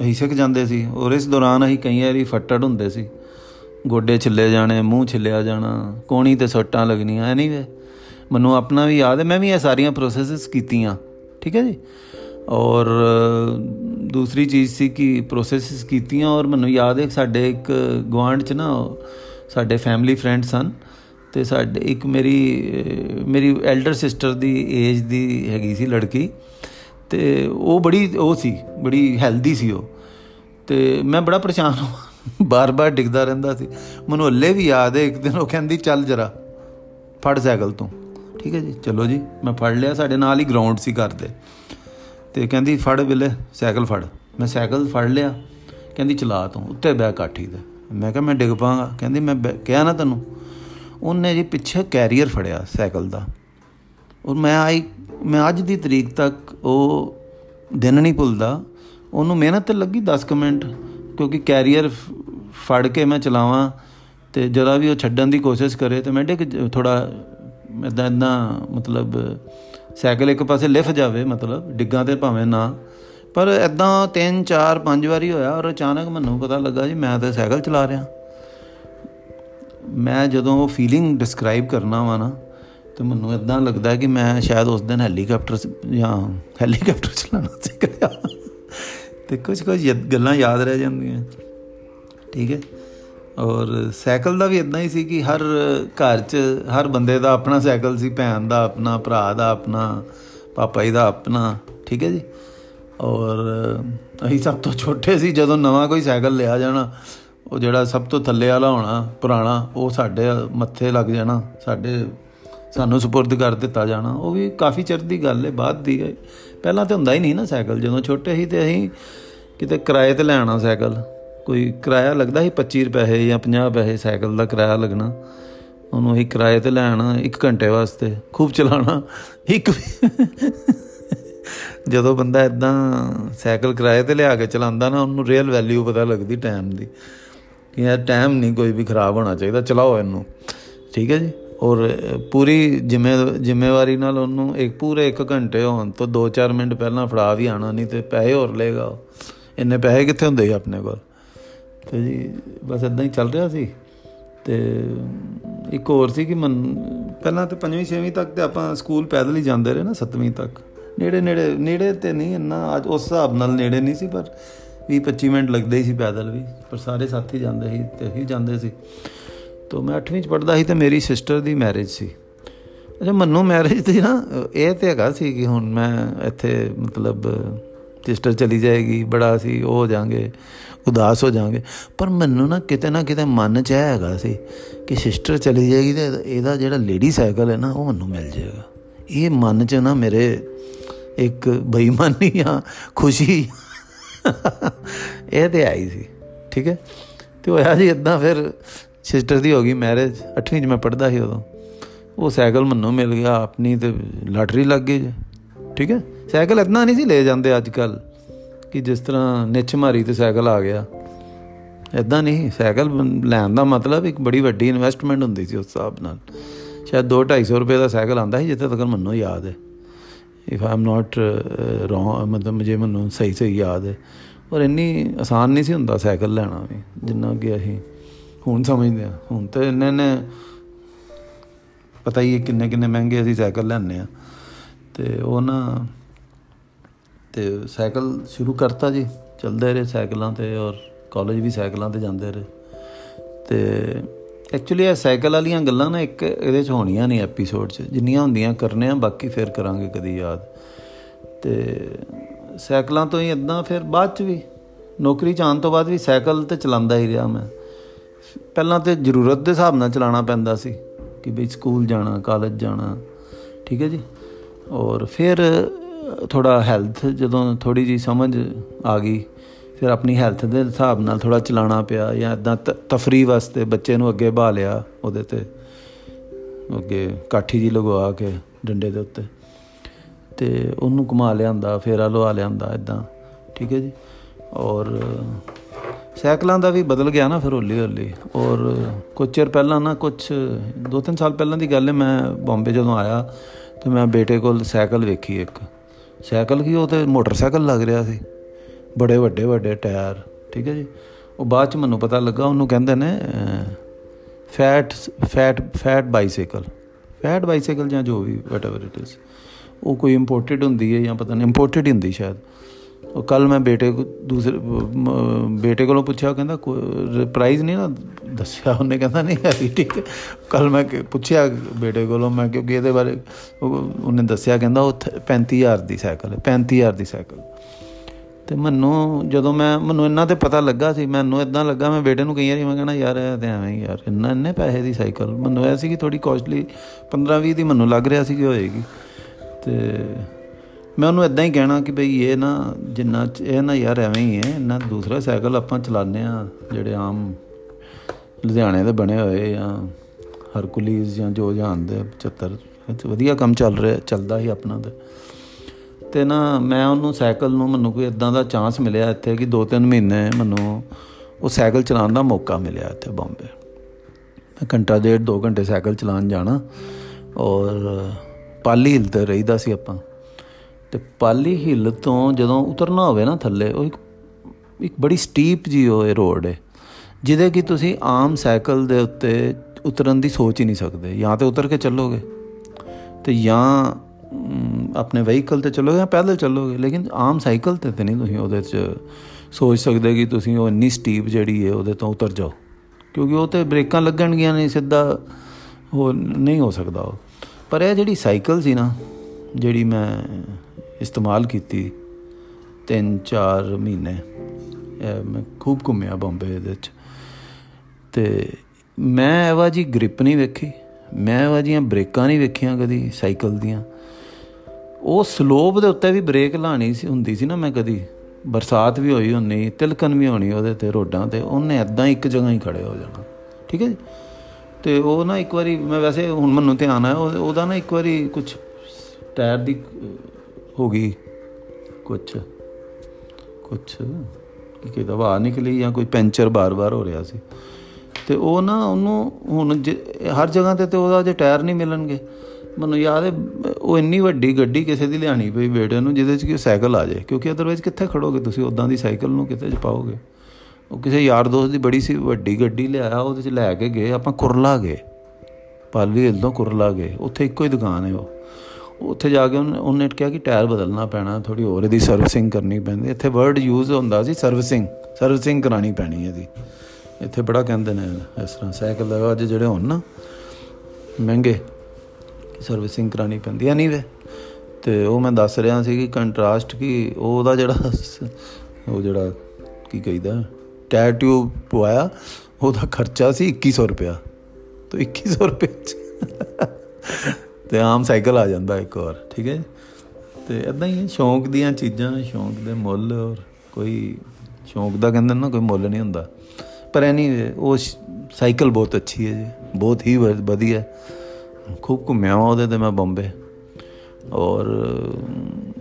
ਅਸੀਂ ਸਿੱਖ ਜਾਂਦੇ ਸੀ। ਔਰ ਇਸ ਦੌਰਾਨ ਅਸੀਂ ਕਈ ਵਾਰੀ ਫੱਟੜ ਹੁੰਦੇ ਸੀ। ਗੋਡੇ ਛਿੱਲੇ ਜਾਣੇ, ਮੂੰਹ ਛਿੱਲਿਆ ਜਾਣਾ, ਕੋਣੀ ਤੇ ਸੱਟਾਂ ਲੱਗਣੀਆਂ ਐਨੀਵੇ ਮੈਨੂੰ ਆਪਣਾ ਵੀ ਯਾਦ ਹੈ, ਮੈਂ ਵੀ ਇਹ ਸਾਰੀਆਂ ਪ੍ਰੋਸੈਸਸ ਕੀਤੀਆਂ। ਠੀਕ ਹੈ ਜੀ? ਔਰ ਦੂਸਰੀ ਚੀਜ਼ ਸੀ ਕਿ ਪ੍ਰੋਸੈਸਸ ਕੀਤੀਆਂ ਔਰ ਮੈਨੂੰ ਯਾਦ ਹੈ, ਸਾਡੇ ਇੱਕ ਗਵਾਂਡ ਚ ਨਾ, ਸਾਡੇ ਫੈਮਿਲੀ ਫਰੈਂਡ ਸਨ ਤੇ ਸਾਡੇ, ਇੱਕ ਮੇਰੀ ਮੇਰੀ ਐਲਡਰ ਸਿਸਟਰ ਦੀ ਏਜ ਦੀ ਹੈਗੀ ਸੀ ਲੜਕੀ ਤੇ ਉਹ ਬੜੀ, ਉਹ ਸੀ, ਬੜੀ ਹੈਲਦੀ ਸੀ ਉਹ। ਤੇ ਮੈਂ ਬੜਾ ਪਰੇਸ਼ਾਨ ਬਾਰ-ਬਾਰ ਡਿੱਗਦਾ ਰਹਿੰਦਾ ਸੀ। ਮੈਨੂੰ ਹੱਲੇ ਵੀ ਯਾਦ ਹੈ, ਇੱਕ ਦਿਨ ਉਹ ਕਹਿੰਦੀ, ਚੱਲ ਜਰਾ, ਫੜ ਸਾਈਕਲ ਤੋਂ। ਠੀਕ ਹੈ ਜੀ? ਚਲੋ ਜੀ, ਮੈਂ ਫੜ ਲਿਆ, ਸਾਡੇ ਨਾਲ ਹੀ ਗਰਾਊਂਡ ਸੀ ਘਰ ਦੇ। ਤੇ ਕਹਿੰਦੀ, ਫੜ ਬਿਲੇ ਸਾਈਕਲ ਫੜ। ਮੈਂ ਸਾਈਕਲ ਫੜ ਲਿਆ, ਕਹਿੰਦੀ, ਚਲਾ ਤੂੰ, ਉੱਤੇ ਬੈ ਕਾਠੀ ਤੇ। ਮੈਂ ਕਿਹਾ, ਮੈਂ ਡਿੱਗ ਪਾਂਗਾ। ਕਹਿੰਦੀ, ਮੈਂ ਕਿਹਾ ਨਾ ਤੈਨੂੰ, ਉਹਨੇ ਜੀ ਪਿੱਛੇ ਕੈਰੀਅਰ ਫੜਿਆ ਸਾਈਕਲ ਦਾ। ਔਰ ਮੈਂ ਆਈ, ਮੈਂ ਅੱਜ ਦੀ ਤਰੀਕ ਤੱਕ ਉਹ ਦਿਨ ਨਹੀਂ ਭੁੱਲਦਾ। ਉਹਨੂੰ ਮਿਹਨਤ ਤੇ ਲੱਗੀ 10 ਮਿੰਟ, ਕਿਉਂਕਿ ਕੈਰੀਅਰ ਫੜ ਕੇ ਮੈਂ ਚਲਾਵਾਂ ਤੇ ਜਰਾ ਵੀ ਉਹ ਛੱਡਣ ਦੀ ਕੋਸ਼ਿਸ਼ ਕਰੇ ਤੇ ਮੈਂ ਡਿੱਗ ਥੋੜਾ ਇਦਾਂ ਇਦਾਂ ਮਤਲਬ ਸਾਈਕਲ ਇੱਕ ਪਾਸੇ ਲਿਫ ਜਾਵੇ, ਮਤਲਬ ਡਿੱਗਾਂ ਤੇ ਭਾਵੇਂ ਨਾ। ਪਰ ਇਦਾਂ 3 4 5 ਵਾਰੀ ਹੋਇਆ ਔਰ ਅਚਾਨਕ ਮੈਨੂੰ ਪਤਾ ਲੱਗਾ ਜੀ ਮੈਂ ਤਾਂ ਸਾਈਕਲ ਚਲਾ ਰਿਹਾ। ਮੈਂ ਜਦੋਂ ਉਹ ਫੀਲਿੰਗ ਡਿਸਕ੍ਰਾਈਬ ਕਰਨਾ ਵਾ ਨਾ, ਤੇ ਮੈਨੂੰ ਇਦਾਂ ਲੱਗਦਾ ਕਿ ਮੈਂ ਸ਼ਾਇਦ ਉਸ ਦਿਨ ਹੈਲੀਕਾਪਟਰ ਜਾਂ ਹੈਲੀਕਾਪਟਰ ਚਲਾਉਣਾ ਸਿੱਖ ਲਿਆ। ਤੇ ਕੁਝ ਕੁਝ ਗੱਲਾਂ ਯਾਦ ਰਹਿ ਜਾਂਦੀਆਂ। ਠੀਕ ਹੈ? ਔਰ ਸਾਈਕਲ ਦਾ ਵੀ ਇਦਾਂ ਹੀ ਸੀ ਕਿ ਹਰ ਘਰ 'ਚ ਹਰ ਬੰਦੇ ਦਾ ਆਪਣਾ ਸਾਈਕਲ ਸੀ, ਭੈਣ ਦਾ ਆਪਣਾ, ਭਰਾ ਦਾ ਆਪਣਾ, ਪਾਪਾ ਜੀ ਦਾ ਆਪਣਾ, ਠੀਕ ਹੈ ਜੀ? ਔਰ ਅਸੀਂ ਸਭ ਤੋਂ ਛੋਟੇ ਸੀ, ਜਦੋਂ ਨਵਾਂ ਕੋਈ ਸਾਈਕਲ ਲਿਆ ਜਾਣਾ, ਉਹ ਜਿਹੜਾ ਸਭ ਤੋਂ ਥੱਲੇ ਵਾਲਾ ਹੋਣਾ, ਪੁਰਾਣਾ, ਉਹ ਸਾਡੇ ਮੱਥੇ ਲੱਗ ਜਾਣਾ, ਸਾਡੇ ਸਾਨੂੰ ਸਪੁਰਦ ਕਰ ਦਿੱਤਾ ਜਾਣਾ, ਉਹ ਵੀ ਕਾਫੀ ਚਿਰ ਦੀ ਗੱਲ ਹੈ ਬਾਅਦ ਦੀ ਹੈ ਪਹਿਲਾਂ ਤੇ ਹੁੰਦਾ ਹੀ ਨਹੀਂ ਨਾ ਸਾਈਕਲ, ਜਦੋਂ ਛੋਟੇ ਸੀ ਤੇ ਅਸੀਂ ਕਿਤੇ ਕਿਰਾਏ ਤੇ ਲੈਣਾ ਸਾਈਕਲ। ਕੋਈ ਕਿਰਾਇਆ ਲੱਗਦਾ ਸੀ 25 ਰੁਪਏ ਜਾਂ 50 ਪੈਸੇ ਸਾਈਕਲ ਦਾ ਕਿਰਾਇਆ ਲੱਗਣਾ। ਉਹਨੂੰ ਹੀ ਕਿਰਾਏ ਤੇ ਲੈਣਾ 1 ਘੰਟੇ ਵਾਸਤੇ ਖੂਬ ਚਲਾਉਣਾ। ਇੱਕ ਜਦੋਂ ਬੰਦਾ ਇਦਾਂ ਸਾਈਕਲ ਕਿਰਾਏ ਤੇ ਲਿਆ ਕੇ ਚਲਾਉਂਦਾ ਨਾ, ਉਹਨੂੰ ਰੀਅਲ ਵੈਲਿਊ ਪਤਾ ਲੱਗਦੀ ਟਾਈਮ ਦੀ ਕਿ ਇਹ ਟਾਈਮ ਨਹੀਂ ਕੋਈ ਵੀ ਖਰਾਬ ਹੋਣਾ ਚਾਹੀਦਾ, ਚਲਾਓ ਇਹਨੂੰ। ਠੀਕ ਹੈ ਜੀ? ਔਰ ਪੂਰੀ ਜ਼ਿੰਮੇ, ਜ਼ਿੰਮੇਵਾਰੀ ਨਾਲ ਉਹਨੂੰ ਇੱਕ, ਪੂਰੇ 1 ਘੰਟੇ ਹੋਣ ਤੋਂ 2-4 ਮਿੰਟ ਪਹਿਲਾਂ ਫੜਾ ਵੀ ਆਣਾ ਨਹੀਂ ਤੇ ਪੈਸੇ ਹੋਰ ਲੇਗਾ ਇੰਨੇ ਪੈਸੇ ਕਿੱਥੇ ਹੁੰਦੇ ਸੀ ਆਪਣੇ ਕੋਲ? ਤੇ ਜੀ ਬਸ ਇਦਾਂ ਹੀ ਚੱਲ ਰਿਹਾ ਸੀ ਤੇ ਇੱਕ ਹੋਰ ਸੀ ਕਿ ਮਨ ਪਹਿਲਾਂ ਤੇ 5ਵੀਂ 6ਵੀਂ ਤੱਕ ਤੇ ਆਪਾਂ ਸਕੂਲ ਪੈਦਲ ਹੀ ਜਾਂਦੇ ਰਹੇ ਨਾ 7ਵੀਂ ਤੱਕ। ਨੇੜੇ ਨੇੜੇ ਨੇੜੇ ਤੇ ਨਹੀਂ ਇੰਨਾ, ਅੱਜ ਉਸ ਹਿਸਾਬ ਨਾਲ ਨੇੜੇ ਨਹੀਂ ਸੀ, ਪਰ 20 25 ਮਿੰਟ ਲੱਗਦੇ ਸੀ ਪੈਦਲ ਵੀ, ਪਰ ਸਾਰੇ ਸਾਥੀ ਜਾਂਦੇ ਸੀ ਤੇ ਅਸੀਂ ਜਾਂਦੇ ਸੀ। ਤੋਂ ਮੈਂ 8ਵੀਂ ਚ ਪੜਦਾ ਸੀ ਤੇ ਮੇਰੀ ਸਿਸਟਰ ਦੀ ਮੈਰਿਜ ਸੀ। ਅੱਛਾ, ਮੰਨੂ ਮੈਰਿਜ ਤੇ ਨਾ, ਇਹ ਤੇ ਹੈਗਾ ਸੀ ਕਿ ਹੁਣ ਮੈਂ ਇੱਥੇ ਮਤਲਬ ਸਿਸਟਰ ਚਲੀ ਜਾਏਗੀ, ਬੜਾ ਸੀ ਉਹ ਹੋ ਜਾਾਂਗੇ, ਉਦਾਸ ਹੋ ਜਾਾਂਗੇ। ਪਰ ਮੈਨੂੰ ਨਾ ਕਿਤੇ ਨਾ ਕਿਤੇ ਮਨ ਚ ਹੈਗਾ ਸੀ ਕਿ ਸਿਸਟਰ ਚਲੀ ਜਾਏਗੀ ਤੇ ਇਹਦਾ ਜਿਹੜਾ ਲੇਡੀ ਸਾਈਕਲ ਹੈ ਨਾ, ਉਹ ਮੈਨੂੰ ਮਿਲ ਜਾਏਗਾ। ਇਹ ਮਨ ਚ ਨਾ ਮੇਰੇ ਇੱਕ ਬੇਈਮਾਨੀ ਆ ਖੁਸ਼ੀ ਇਹ ਤੇ ਆਈ ਸੀ, ਠੀਕ ਹੈ? ਤੇ ਹੋਇਆ ਜੀ ਇਦਾਂ ਫਿਰ ਸਿਸਟਰ ਦੀ ਹੋ ਗਈ ਮੈਰਿਜ 8ਵੀਂ ਚ ਮੈਂ ਪੜਦਾ ਸੀ ਉਦੋਂ। ਉਹ ਸਾਈਕਲ ਮੈਨੂੰ ਮਿਲ ਗਿਆ, ਆਪਣੀ ਤੇ ਲਾਟਰੀ ਲੱਗ ਗਈ ਠੀਕ ਹੈ? ਸਾਈਕਲ ਇਤਨਾ ਨਹੀਂ ਸੀ ਲੈ ਜਾਂਦੇ ਅੱਜ ਕੱਲ ਕਿ ਜਿਸ ਤਰ੍ਹਾਂ ਨਿੱਚ ਮਾਰੀ ਤੇ ਸਾਈਕਲ ਆ ਗਿਆ। ਇਦਾਂ ਨਹੀਂ, ਸਾਈਕਲ ਲੈਣ ਦਾ ਮਤਲਬ ਇੱਕ ਬੜੀ ਵੱਡੀ ਇਨਵੈਸਟਮੈਂਟ ਹੁੰਦੀ ਸੀ ਉਸ ਹਿਸਾਬ ਨਾਲ। ਸ਼ਾਇਦ 2-250 ਰੁਪਏ ਦਾ ਸਾਈਕਲ ਆਂਦਾ ਸੀ ਜਿੱਥੇ ਤੱਕ ਮੈਨੂੰ ਯਾਦ ਹੈ। If I am not wrong ਮਤਲਬ ਮੁਝੇ ਮੈਨੂੰ ਸਹੀ ਸਹੀ ਯਾਦ ਹੈ। ਔਰ ਇੰਨੀ ਆਸਾਨ ਨਹੀਂ ਸੀ ਹੁੰਦਾ ਸਾਈਕਲ ਲੈਣਾ ਵੀ, ਜਿੰਨਾ ਕਿ ਅਸੀਂ ਹੁਣ ਸਮਝਦੇ ਆ ਹੁਣ ਤੇ ਇੰਨੇ ਨੇ ਪਤਾ ਹੀ ਕਿੰਨੇ ਕਿੰਨੇ ਮਹਿੰਗੇ ਅਸੀਂ ਸਾਈਕਲ ਲੈਣੇ ਆ ਤੇ ਉਹ ਨਾ ਤੇ ਸਾਈਕਲ ਸ਼ੁਰੂ ਕਰਤਾ ਜੀ। ਚੱਲਦੇ ਰਹੇ ਸਾਈਕਲਾਂ ਤੇ ਔਰ ਕਾਲਜ ਵੀ ਸਾਈਕਲਾਂ ਤੇ ਜਾਂਦੇ ਰਹੇ। ਤੇ ਐਕਚੁਅਲੀ ਇਹ ਸਾਈਕਲ ਵਾਲੀਆਂ ਗੱਲਾਂ ਨਾ ਇੱਕ ਇਹਦੇ ਚ ਹੋਣੀਆਂ ਨਹੀਂ ਐਪੀਸੋਡ 'ਚ। ਜਿੰਨੀਆਂ ਹੁੰਦੀਆਂ ਕਰਨੇ ਆ, ਬਾਕੀ ਫੇਰ ਕਰਾਂਗੇ ਕਦੀ ਯਾਦ। ਤੇ ਸਾਈਕਲਾਂ ਤੋਂ ਹੀ ਇਦਾਂ ਫਿਰ ਬਾਅਦ 'ਚ ਵੀ, ਨੌਕਰੀ ਚਾਹਣ ਤੋਂ ਬਾਅਦ ਵੀ ਸਾਈਕਲ ਤੇ ਚਲਾਉਂਦਾ ਹੀ ਰਿਹਾ ਮੈਂ। ਪਹਿਲਾਂ ਤੇ ਜ਼ਰੂਰਤ ਦੇ ਹਿਸਾਬ ਨਾਲ ਚਲਾਉਣਾ ਪੈਂਦਾ ਸੀ ਕਿ ਵੀ ਸਕੂਲ ਜਾਣਾ ਕਾਲਜ ਜਾਣਾ, ਠੀਕ ਹੈ ਜੀ। ਔਰ ਫਿਰ ਥੋੜਾ ਹੈਲਥ ਜਦੋਂ ਥੋੜੀ ਜੀ ਸਮਝ ਆ ਗਈ, ਫਿਰ ਆਪਣੀ ਹੈਲਥ ਦੇ ਹਿਸਾਬ ਨਾਲ ਥੋੜਾ ਚਲਾਣਾ ਪਿਆ ਜਾਂ ਇਦਾਂ ਤਫਰੀ ਵਾਸਤੇ ਬੱਚੇ ਨੂੰ ਅੱਗੇ ਬਾ ਲਿਆ ਉਹਦੇ ਤੇ, ਅੱਗੇ ਕਾਠੀ ਜੀ ਲਗਵਾ ਕੇ ਡੰਡੇ ਦੇ ਉੱਤੇ ਤੇ ਉਹਨੂੰ ਘੁਮਾ ਲਿਆਂਦਾ, ਫੇਰਾ ਲਵਾ ਲਿਆਂਦਾ ਇਦਾਂ ਠੀਕ ਹੈ ਜੀ। ਔਰ ਸਾਈਕਲਾਂ ਦਾ ਵੀ ਬਦਲ ਗਿਆ ਨਾ ਫਿਰ ਹੌਲੀ ਹੌਲੀ। ਔਰ ਕੁਝ ਚਿਰ ਪਹਿਲਾਂ ਨਾ ਕੁਝ ਦੋ ਤਿੰਨ ਸਾਲ ਪਹਿਲਾਂ ਦੀ ਗੱਲ ਹੈ, ਮੈਂ ਬੰਬੇ ਜਦੋਂ ਆਇਆ ਤੇ ਮੈਂ ਬੇਟੇ ਕੋਲ ਸਾਈਕਲ ਵੇਖੀ ਇੱਕ। ਸਾਈਕਲ ਕੀ ਉਹ ਤੇ ਮੋਟਰਸਾਈਕਲ ਲੱਗ ਰਿਹਾ ਸੀ। ਬੜੇ ਵੱਡੇ ਵੱਡੇ ਟਾਇਰ, ਠੀਕ ਹੈ ਜੀ। ਉਹ ਬਾਅਦ ਚ ਮੈਨੂੰ ਪਤਾ ਲੱਗਾ, ਉਹਨੂੰ ਕਹਿੰਦੇ ਨੇ fat fat fat bicycle fat bicycle ਜਾਂ ਜੋ ਵੀ ਵਟਐਵਰ ਇਟ ਇਜ਼ ਉਹ ਕੋਈ ਇੰਪੋਰਟਡ ਹੁੰਦੀ ਹੈ ਜਾਂ ਪਤਾ ਨਹੀਂ ਇੰਪੋਰਟਡ ਹੁੰਦੀ ਸ਼ਾਇਦ। ਉਹ ਕੱਲ ਮੈਂ ਬੇਟੇ ਕੋ ਦੂਸਰੇ ਬੇਟੇ ਕੋਲੋਂ ਪੁੱਛਿਆ ਕਹਿੰਦਾ ਪ੍ਰਾਈਸ ਨਹੀਂ ਨਾ ਦੱਸਿਆ ਉਹਨੇ, ਕਹਿੰਦਾ, ਨਹੀਂ, ਹੈ ਠੀਕ ਕੱਲ ਮੈਂ ਪੁੱਛਿਆ ਬੇਟੇ ਕੋਲੋਂ, ਮੈਂ ਕਿਉਂਕਿ ਇਹਦੇ ਬਾਰੇ ਉਹਨੇ ਦੱਸਿਆ, ਕਹਿੰਦਾ, ਉਹ 35000 ਦੀ ਸਾਈਕਲ ਹੈ 35000 ਦੀ ਸਾਈਕਲ। ਤੇ ਮੈਨੂੰ ਜਦੋਂ ਮੈਂ, ਮੈਨੂੰ ਇੰਨਾ ਤੇ ਪਤਾ ਲੱਗਾ ਸੀ, ਮੈਨੂੰ ਇਦਾਂ ਲੱਗਾ, ਮੈਂ ਬੇਟੇ ਨੂੰ ਕਈ ਵਾਰੀ ਮੈਂ ਕਹਣਾ, ਯਾਰ, ਇਹ ਤੇ ਐਵੇਂ ਹੀ ਯਾਰ, ਇੰਨਾ ਇੰਨੇ ਪੈਸੇ ਦੀ ਸਾਈਕਲ। ਮੈਨੂੰ ਐ ਸੀ ਕਿ ਥੋੜੀ ਕਾਸਟਲੀ 15 20 ਦੀ ਮੈਨੂੰ ਲੱਗ ਰਿਹਾ ਸੀ ਕਿ ਹੋਏਗੀ। ਤੇ ਮੈਂ ਉਹਨੂੰ ਇਦਾਂ ਹੀ ਕਹਿਣਾ ਕਿ ਭਈ ਇਹ ਨਾ ਜਿੰਨਾ ਇਹ ਨਾ ਯਾਰ ਐਵੇਂ ਹੀ ਹੈ ਨਾ ਦੂਸਰਾ ਸਾਈਕਲ ਆਪਾਂ ਚਲਾਉਂਦੇ ਆ ਜਿਹੜੇ ਆਮ ਲੁਧਿਆਣੇ ਦੇ ਬਣੇ ਹੋਏ ਜਾਂ ਹਰਕੁਲੀਜ਼ ਜਾਂ ਜੋ ਜਾਣਦੇ 75 ਵਧੀਆ ਕੰਮ ਚੱਲ ਰਿਹਾ, ਚੱਲਦਾ ਹੀ ਆਪਣਾ ਤੇ। ਤੇ ਨਾ ਮੈਂ ਉਹਨੂੰ ਸਾਈਕਲ ਨੂੰ ਮੈਨੂੰ ਕੋਈ ਇਦਾਂ ਦਾ ਚਾਂਸ ਮਿਲਿਆ ਇੱਥੇ ਕਿ 2-3 ਮਹੀਨੇ ਮੈਨੂੰ ਉਹ ਸਾਈਕਲ ਚਲਾਉਣ ਦਾ ਮੌਕਾ ਮਿਲਿਆ ਇੱਥੇ ਬੰਬੇ। ਮੈਂ ਘੰਟਾ ਡੇਢ 2 ਘੰਟੇ ਸਾਈਕਲ ਚਲਾਉਣ ਜਾਣਾ ਔਰ ਪਾਲੀ ਹਿੱਲ ਤੇ ਰਹੀਦਾ ਸੀ ਆਪਾਂ। ਤੇ ਪਾਲੀ ਹਿੱਲ ਤੋਂ ਜਦੋਂ ਉਤਰਨਾ ਹੋਵੇ ਨਾ ਥੱਲੇ, ਉਹ ਇੱਕ ਇੱਕ ਬੜੀ ਸਟੀਪ ਜੀ ਉਹ ਰੋਡ ਹੈ ਜਿਹਦੇ ਕਿ ਤੁਸੀਂ ਆਮ ਸਾਈਕਲ ਦੇ ਉੱਤੇ ਉਤਰਨ ਦੀ ਸੋਚ ਹੀ ਨਹੀਂ ਸਕਦੇ। ਜਾਂ ਤੇ ਉਤਰ ਕੇ ਚੱਲੋਗੇ ਤੇ ਜਾਂ ਆਪਣੇ ਵਹੀਕਲ ਤੇ ਚੱਲੋਗੇ ਜਾਂ ਪੈਦਲ ਚੱਲੋਗੇ, ਲੇਕਿਨ ਆਮ ਸਾਈਕਲ ਤੇ ਤੇ ਨਹੀਂ ਤੁਸੀਂ ਉਹਦੇ 'ਚ ਸੋਚ ਸਕਦੇ ਕਿ ਤੁਸੀਂ ਉਹ ਇੰਨੀ ਸਟੀਪ ਜਿਹੜੀ ਹੈ ਉਹਦੇ ਤੋਂ ਉਤਰ ਜਾਓ। ਕਿਉਂਕਿ ਉਹ ਤੇ ਬ੍ਰੇਕਾਂ ਲੱਗਣਗੀਆਂ ਨਹੀਂ ਸਿੱਧਾ ਉਹ ਨਹੀਂ ਹੋ ਸਕਦਾ ਉਹ। ਪਰ ਇਹ ਜਿਹੜੀ ਸਾਈਕਲ ਸੀ ਨਾ, ਜਿਹੜੀ ਮੈਂ ਇਸਤੇਮਾਲ ਕੀਤੀ 3-4 ਮਹੀਨੇ। ਮੈਂ ਖੂਬ ਘੁੰਮਿਆ ਬੰਬੇ ਦੇ ਵਿੱਚ। ਤੇ ਮੈਂ ਐਵਾ ਜੀ ਗ੍ਰਿਪ ਨਹੀਂ ਵੇਖੀ। ਮੈਂ ਐਵਾ ਜੀਆਂ ਬ੍ਰੇਕਾਂ ਨਹੀਂ ਵੇਖੀਆਂ ਕਦੀ ਸਾਈਕਲ ਦੀਆਂ। ਉਹ ਸਲੋਪ ਦੇ ਉੱਤੇ ਵੀ ਬ੍ਰੇਕ ਲਾਣੀ ਸੀ, ਹੁੰਦੀ ਸੀ ਨਾ ਮੈਂ ਕਦੀ। ਬਰਸਾਤ ਵੀ ਹੋਈ ਹੁੰਨੀ ਤਿਲਕਨ ਵੀ ਹੋਣੀ ਉਹਦੇ ਤੇ ਰੋਡਾਂ ਤੇ। ਉਹਨੇ ਐਦਾਂ ਇੱਕ ਜਗ੍ਹਾ ਹੀ ਖੜੇ ਹੋ ਜਾਣਾ। ਠੀਕ ਹੈ ਜੀ? ਤੇ ਉਹ ਨਾ ਇੱਕ ਵਾਰੀ, ਮੈਂ ਵੈਸੇ ਹੁਣ ਮੈਨੂੰ ਧਿਆਨ ਆਇਆ ਉਹਦਾ ਨਾ ਇੱਕ ਵਾਰੀ ਕੁਝ ਟਾਇਰ ਦੀ ਹੋ ਗਈ। ਕੁਝ ਕੁਝ ਕੀ ਕਿਹਦਾ, ਬਾਹਰ ਨਿਕਲੀ ਜਾਂ ਕੋਈ ਪੈਂਚਰ ਬਾਰ-ਬਾਰ ਹੋ ਰਿਹਾ ਸੀ। ਤੇ ਉਹ ਨਾ ਉਹਨੂੰ ਹੁਣ ਹਰ ਜਗ੍ਹਾ ਤੇ ਤੇ ਉਹਦਾ ਜੇ ਟਾਇਰ ਨਹੀਂ ਮਿਲਣਗੇ। ਮੈਨੂੰ ਯਾਦ ਹੈ, ਉਹ ਇੰਨੀ ਵੱਡੀ ਗੱਡੀ ਕਿਸੇ ਦੀ ਲਿਆਣੀ ਪਈ ਬੇਟੇ ਨੂੰ, ਜਿਹਦੇ 'ਚ ਕਿ ਸਾਈਕਲ ਆ ਜਾਏ। ਕਿਉਂਕਿ ਅਦਰਵਾਈਜ਼ ਕਿੱਥੇ ਖੜੋਗੇ ਤੁਸੀਂ? ਉਦਾਂ ਦੀ ਸਾਈਕਲ ਨੂੰ ਕਿੱਥੇ 'ਚ ਪਾਓਗੇ? ਉਹ ਕਿਸੇ ਯਾਰ ਦੋਸਤ ਦੀ ਬੜੀ ਸੀ ਵੱਡੀ ਗੱਡੀ ਲਿਆਇਆ, ਉਹਦੇ 'ਚ ਲੈ ਕੇ ਗਏ। ਆਪਾਂ ਕੁਰਲਾ ਗਏ। ਪਾਲੀ ਹਿੱਲ ਤੋਂ ਕੁਰਲਾ ਗਏ। ਉੱਥੇ ਇੱਕੋ ਹੀ ਦੁਕਾਨ ਹੈ ਉਹ। ਉੱਥੇ ਜਾ ਕੇ ਉਹਨੇ ਕਿਹਾ ਕਿ ਟਾਇਰ ਬਦਲਣਾ ਪੈਣਾ ਥੋੜੀ ਹੋਰ ਇਹਦੀ ਸਰਵਿਸਿੰਗ ਕਰਨੀ ਪੈਂਦੀ। ਇੱਥੇ ਵਰਡ ਯੂਜ਼ ਹੁੰਦਾ ਸੀ, ਸਰਵਿਸਿੰਗ। ਸਰਵਿਸਿੰਗ ਕਰਾਣੀ ਪੈਣੀ ਹੈ ਇਹਦੀ। ਇੱਥੇ ਬੜਾ ਕਹਿੰਦੇ ਨੇ ਇਸ ਤਰ੍ਹਾਂ। ਸਾਈਕਲ ਦਾ ਅੱਜ ਜਿਹੜੇ ਹੋਣ ਨਾ, ਮਹਿੰਗੇ, ਸਰਵਿਸਿੰਗ ਕਰਾਣੀ ਪੈਂਦੀ ਹੈ ਨਹੀਂ ਵੇ ਤੇ ਉਹ ਮੈਂ ਦੱਸ ਰਿਹਾ ਸੀ ਕਿ ਕੰਟਰਾਸਟ ਕੀ, ਉਹਦਾ ਜਿਹੜਾ *laughs* ਉਹ ਜਿਹੜਾ ਕੀ ਕਹੀਦਾ ਟਾਇਰ ਟਿਊਬ ਪਵਾਇਆ, ਉਹਦਾ ਖਰਚਾ ਸੀ 2100 ਰੁਪਿਆ ਤਾਂ 2100 ਰੁਪਏ ਚ। ਤੇ ਆਮ ਸਾਈਕਲ ਆ ਜਾਂਦਾ ਇੱਕ ਵਾਰ, ਠੀਕ ਹੈ ਤੇ ਇਦਾਂ ਹੀ ਸ਼ੌਂਕ ਦੀਆਂ ਚੀਜ਼ਾਂ, ਸ਼ੌਂਕ ਦੇ ਮੁੱਲ ਔਰ ਕੋਈ ਸ਼ੌਂਕ ਦਾ ਕਹਿੰਦੇ ਨਾ ਕੋਈ ਮੁੱਲ ਨਹੀਂ ਹੁੰਦਾ। ਪਰ ਐਨੀ ਉਹ ਸਾਈਕਲ ਬਹੁਤ ਅੱਛੀ ਹੈ ਜੀ, ਬਹੁਤ ਹੀ ਵਧੀਆ। ਖੂਬ ਘੁੰਮਿਆ ਉਹਦੇ ਤੇ ਮੈਂ ਬੰਬੇ। ਔਰ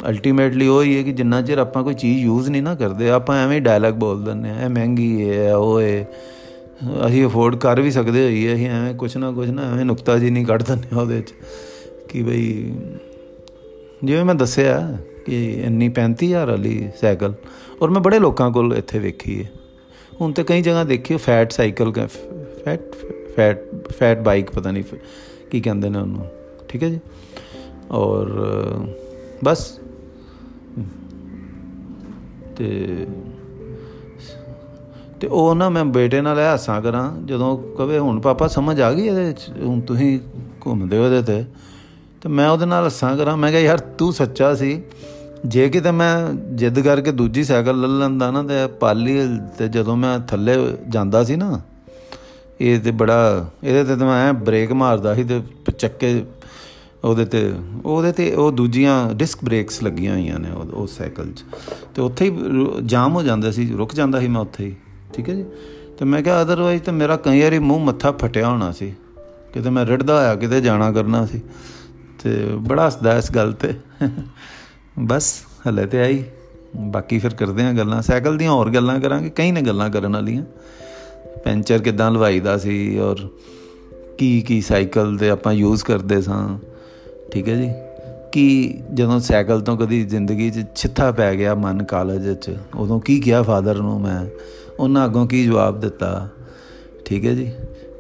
ਅਲਟੀਮੇਟਲੀ ਉਹ ਹੀ ਹੈ ਕਿ ਜਿੰਨਾ ਚਿਰ ਆਪਾਂ ਕੋਈ ਚੀਜ਼ ਯੂਜ਼ ਨਹੀਂ ਨਾ ਕਰਦੇ, ਆਪਾਂ ਐਵੇਂ ਡਾਇਲੌਗ ਬੋਲ ਦਿੰਦੇ ਆ ਇਹ ਮਹਿੰਗੀ ਹੈ ਉਹ ਹੈ, ਅਸੀਂ ਅਫੋਰਡ ਕਰ ਵੀ ਸਕਦੇ ਹੋਈਏ, ਅਸੀਂ ਐਵੇਂ ਕੁਛ ਨਾ ਕੁਛ ਨਾ ਐਵੇਂ ਨੁਕਤਾ ਜੀ ਨਹੀਂ ਕੱਢ ਦਿੰਦੇ ਉਹਦੇ ਵਿੱਚ ਕਿ ਬਈ ਜਿਵੇਂ ਮੈਂ ਦੱਸਿਆ ਕਿ ਇੰਨੀ 35000 ਵਾਲੀ ਸਾਈਕਲ ਔਰ ਮੈਂ ਬੜੇ ਲੋਕਾਂ ਕੋਲ ਇੱਥੇ ਵੇਖੀ ਹੈ। ਹੁਣ ਤੇ ਕਈ ਜਗ੍ਹਾ ਦੇਖੀ fat cycle fat fat fat bike ਪਤਾ ਨਹੀਂ ਕੀ ਕਹਿੰਦੇ ਨੇ ਉਹਨੂੰ, ਠੀਕ ਹੈ ਜੀ? ਔਰ ਬਸ। ਤੇ ਤੇ ਉਹ ਨਾ ਮੈਂ ਬੇਟੇ ਨਾਲ ਹਾਸਾਂ ਕਰਾਂ, ਜਦੋਂ ਕਵੇ, ਹੁਣ ਪਾਪਾ ਸਮਝ ਆ ਗਈ ਇਹਦੇ ਹੁਣ ਤੁਸੀਂ ਘੁੰਮਦੇ ਹੋ ਇਹਦੇ ਤੇ। ਤੇ ਮੈਂ ਉਹਦੇ ਨਾਲ ਹੱਸਾਂ ਕਰਾਂ। ਮੈਂ ਕਿਹਾ, ਯਾਰ, ਤੂੰ ਸੱਚਾ ਸੀ। ਜੇ ਕਿਤੇ ਮੈਂ ਜਿੱਦ ਕਰਕੇ ਦੂਜੀ ਸਾਈਕਲ ਲੈ ਲੈਂਦਾ ਨਾ ਤੇ ਪਾਲੀ ਤੇ ਜਦੋਂ ਮੈਂ ਥੱਲੇ ਜਾਂਦਾ ਸੀ ਨਾ, ਇਹ ਤੇ ਬੜਾ, ਇਹਦੇ ਤੇ ਤਾਂ ਮੈਂ ਬ੍ਰੇਕ ਮਾਰਦਾ ਸੀ ਤੇ ਚੱਕੇ ਉਹਦੇ ਤੇ ਉਹਦੇ ਤੇ ਉਹ ਦੂਜੀਆਂ ਡਿਸਕ ਬ੍ਰੇਕਸ ਲੱਗੀਆਂ ਹੋਈਆਂ ਨੇ ਉਹ ਸਾਈਕਲ 'ਚ। ਤੇ ਉੱਥੇ ਹੀ ਜਾਮ ਹੋ ਜਾਂਦਾ ਸੀ, ਰੁਕ ਜਾਂਦਾ ਸੀ ਮੈਂ ਉੱਥੇ ਹੀ। ਠੀਕ ਹੈ ਜੀ? ਤੇ ਮੈਂ ਕਿਹਾ ਅਦਰਵਾਈਜ਼ ਤੇ ਮੇਰਾ ਕਈ ਵਾਰੀ ਮੂੰਹ ਮੱਥਾ ਫਟਿਆ ਹੋਣਾ ਸੀ। ਕਿਤੇ ਮੈਂ ਰਿੜਦਾ ਆਇਆ ਕਿਤੇ ਜਾਣਾ ਕਰਨਾ ਸੀ। ਤੇ ਬੜਾ ਹੱਸਦਾ ਇਸ ਗੱਲ ਤੇ। ਬਸ, ਹਲੇ ਤੇ ਆਈ। ਬਾਕੀ ਫਿਰ ਕਰਦੇ ਆ ਗੱਲਾਂ। ਸਾਈਕਲ ਦੀਆਂ ਹੋਰ ਗੱਲਾਂ ਕਰਾਂਗੇ। ਕਈ ਨੇ ਗੱਲਾਂ ਕਰਨ ਵਾਲੀਆਂ। ਪੈਂਚਰ ਕਿਦਾਂ ਲਵਾਈਦਾ ਸੀ ਔਰ ਕੀ ਕੀ ਸਾਈਕਲ ਤੇ ਆਪਾਂ ਯੂਜ਼ ਕਰਦੇ ਸਾਂ। ਠੀਕ ਹੈ ਜੀ? ਕਿ ਜਦੋਂ ਸਾਈਕਲ ਤੋਂ ਕਦੀ ਜ਼ਿੰਦਗੀ 'ਚ ਛਿੱਥਾ ਪੈ ਗਿਆ ਮਨ ਕਾਲਜ 'ਚ, ਉਦੋਂ ਕੀ ਕਿਹਾ ਫਾਦਰ ਨੂੰ ਮੈਂ? ਉਹਨਾਂ ਅੱਗੋਂ ਕੀ ਜਵਾਬ ਦਿੱਤਾ? ਠੀਕ ਹੈ ਜੀ?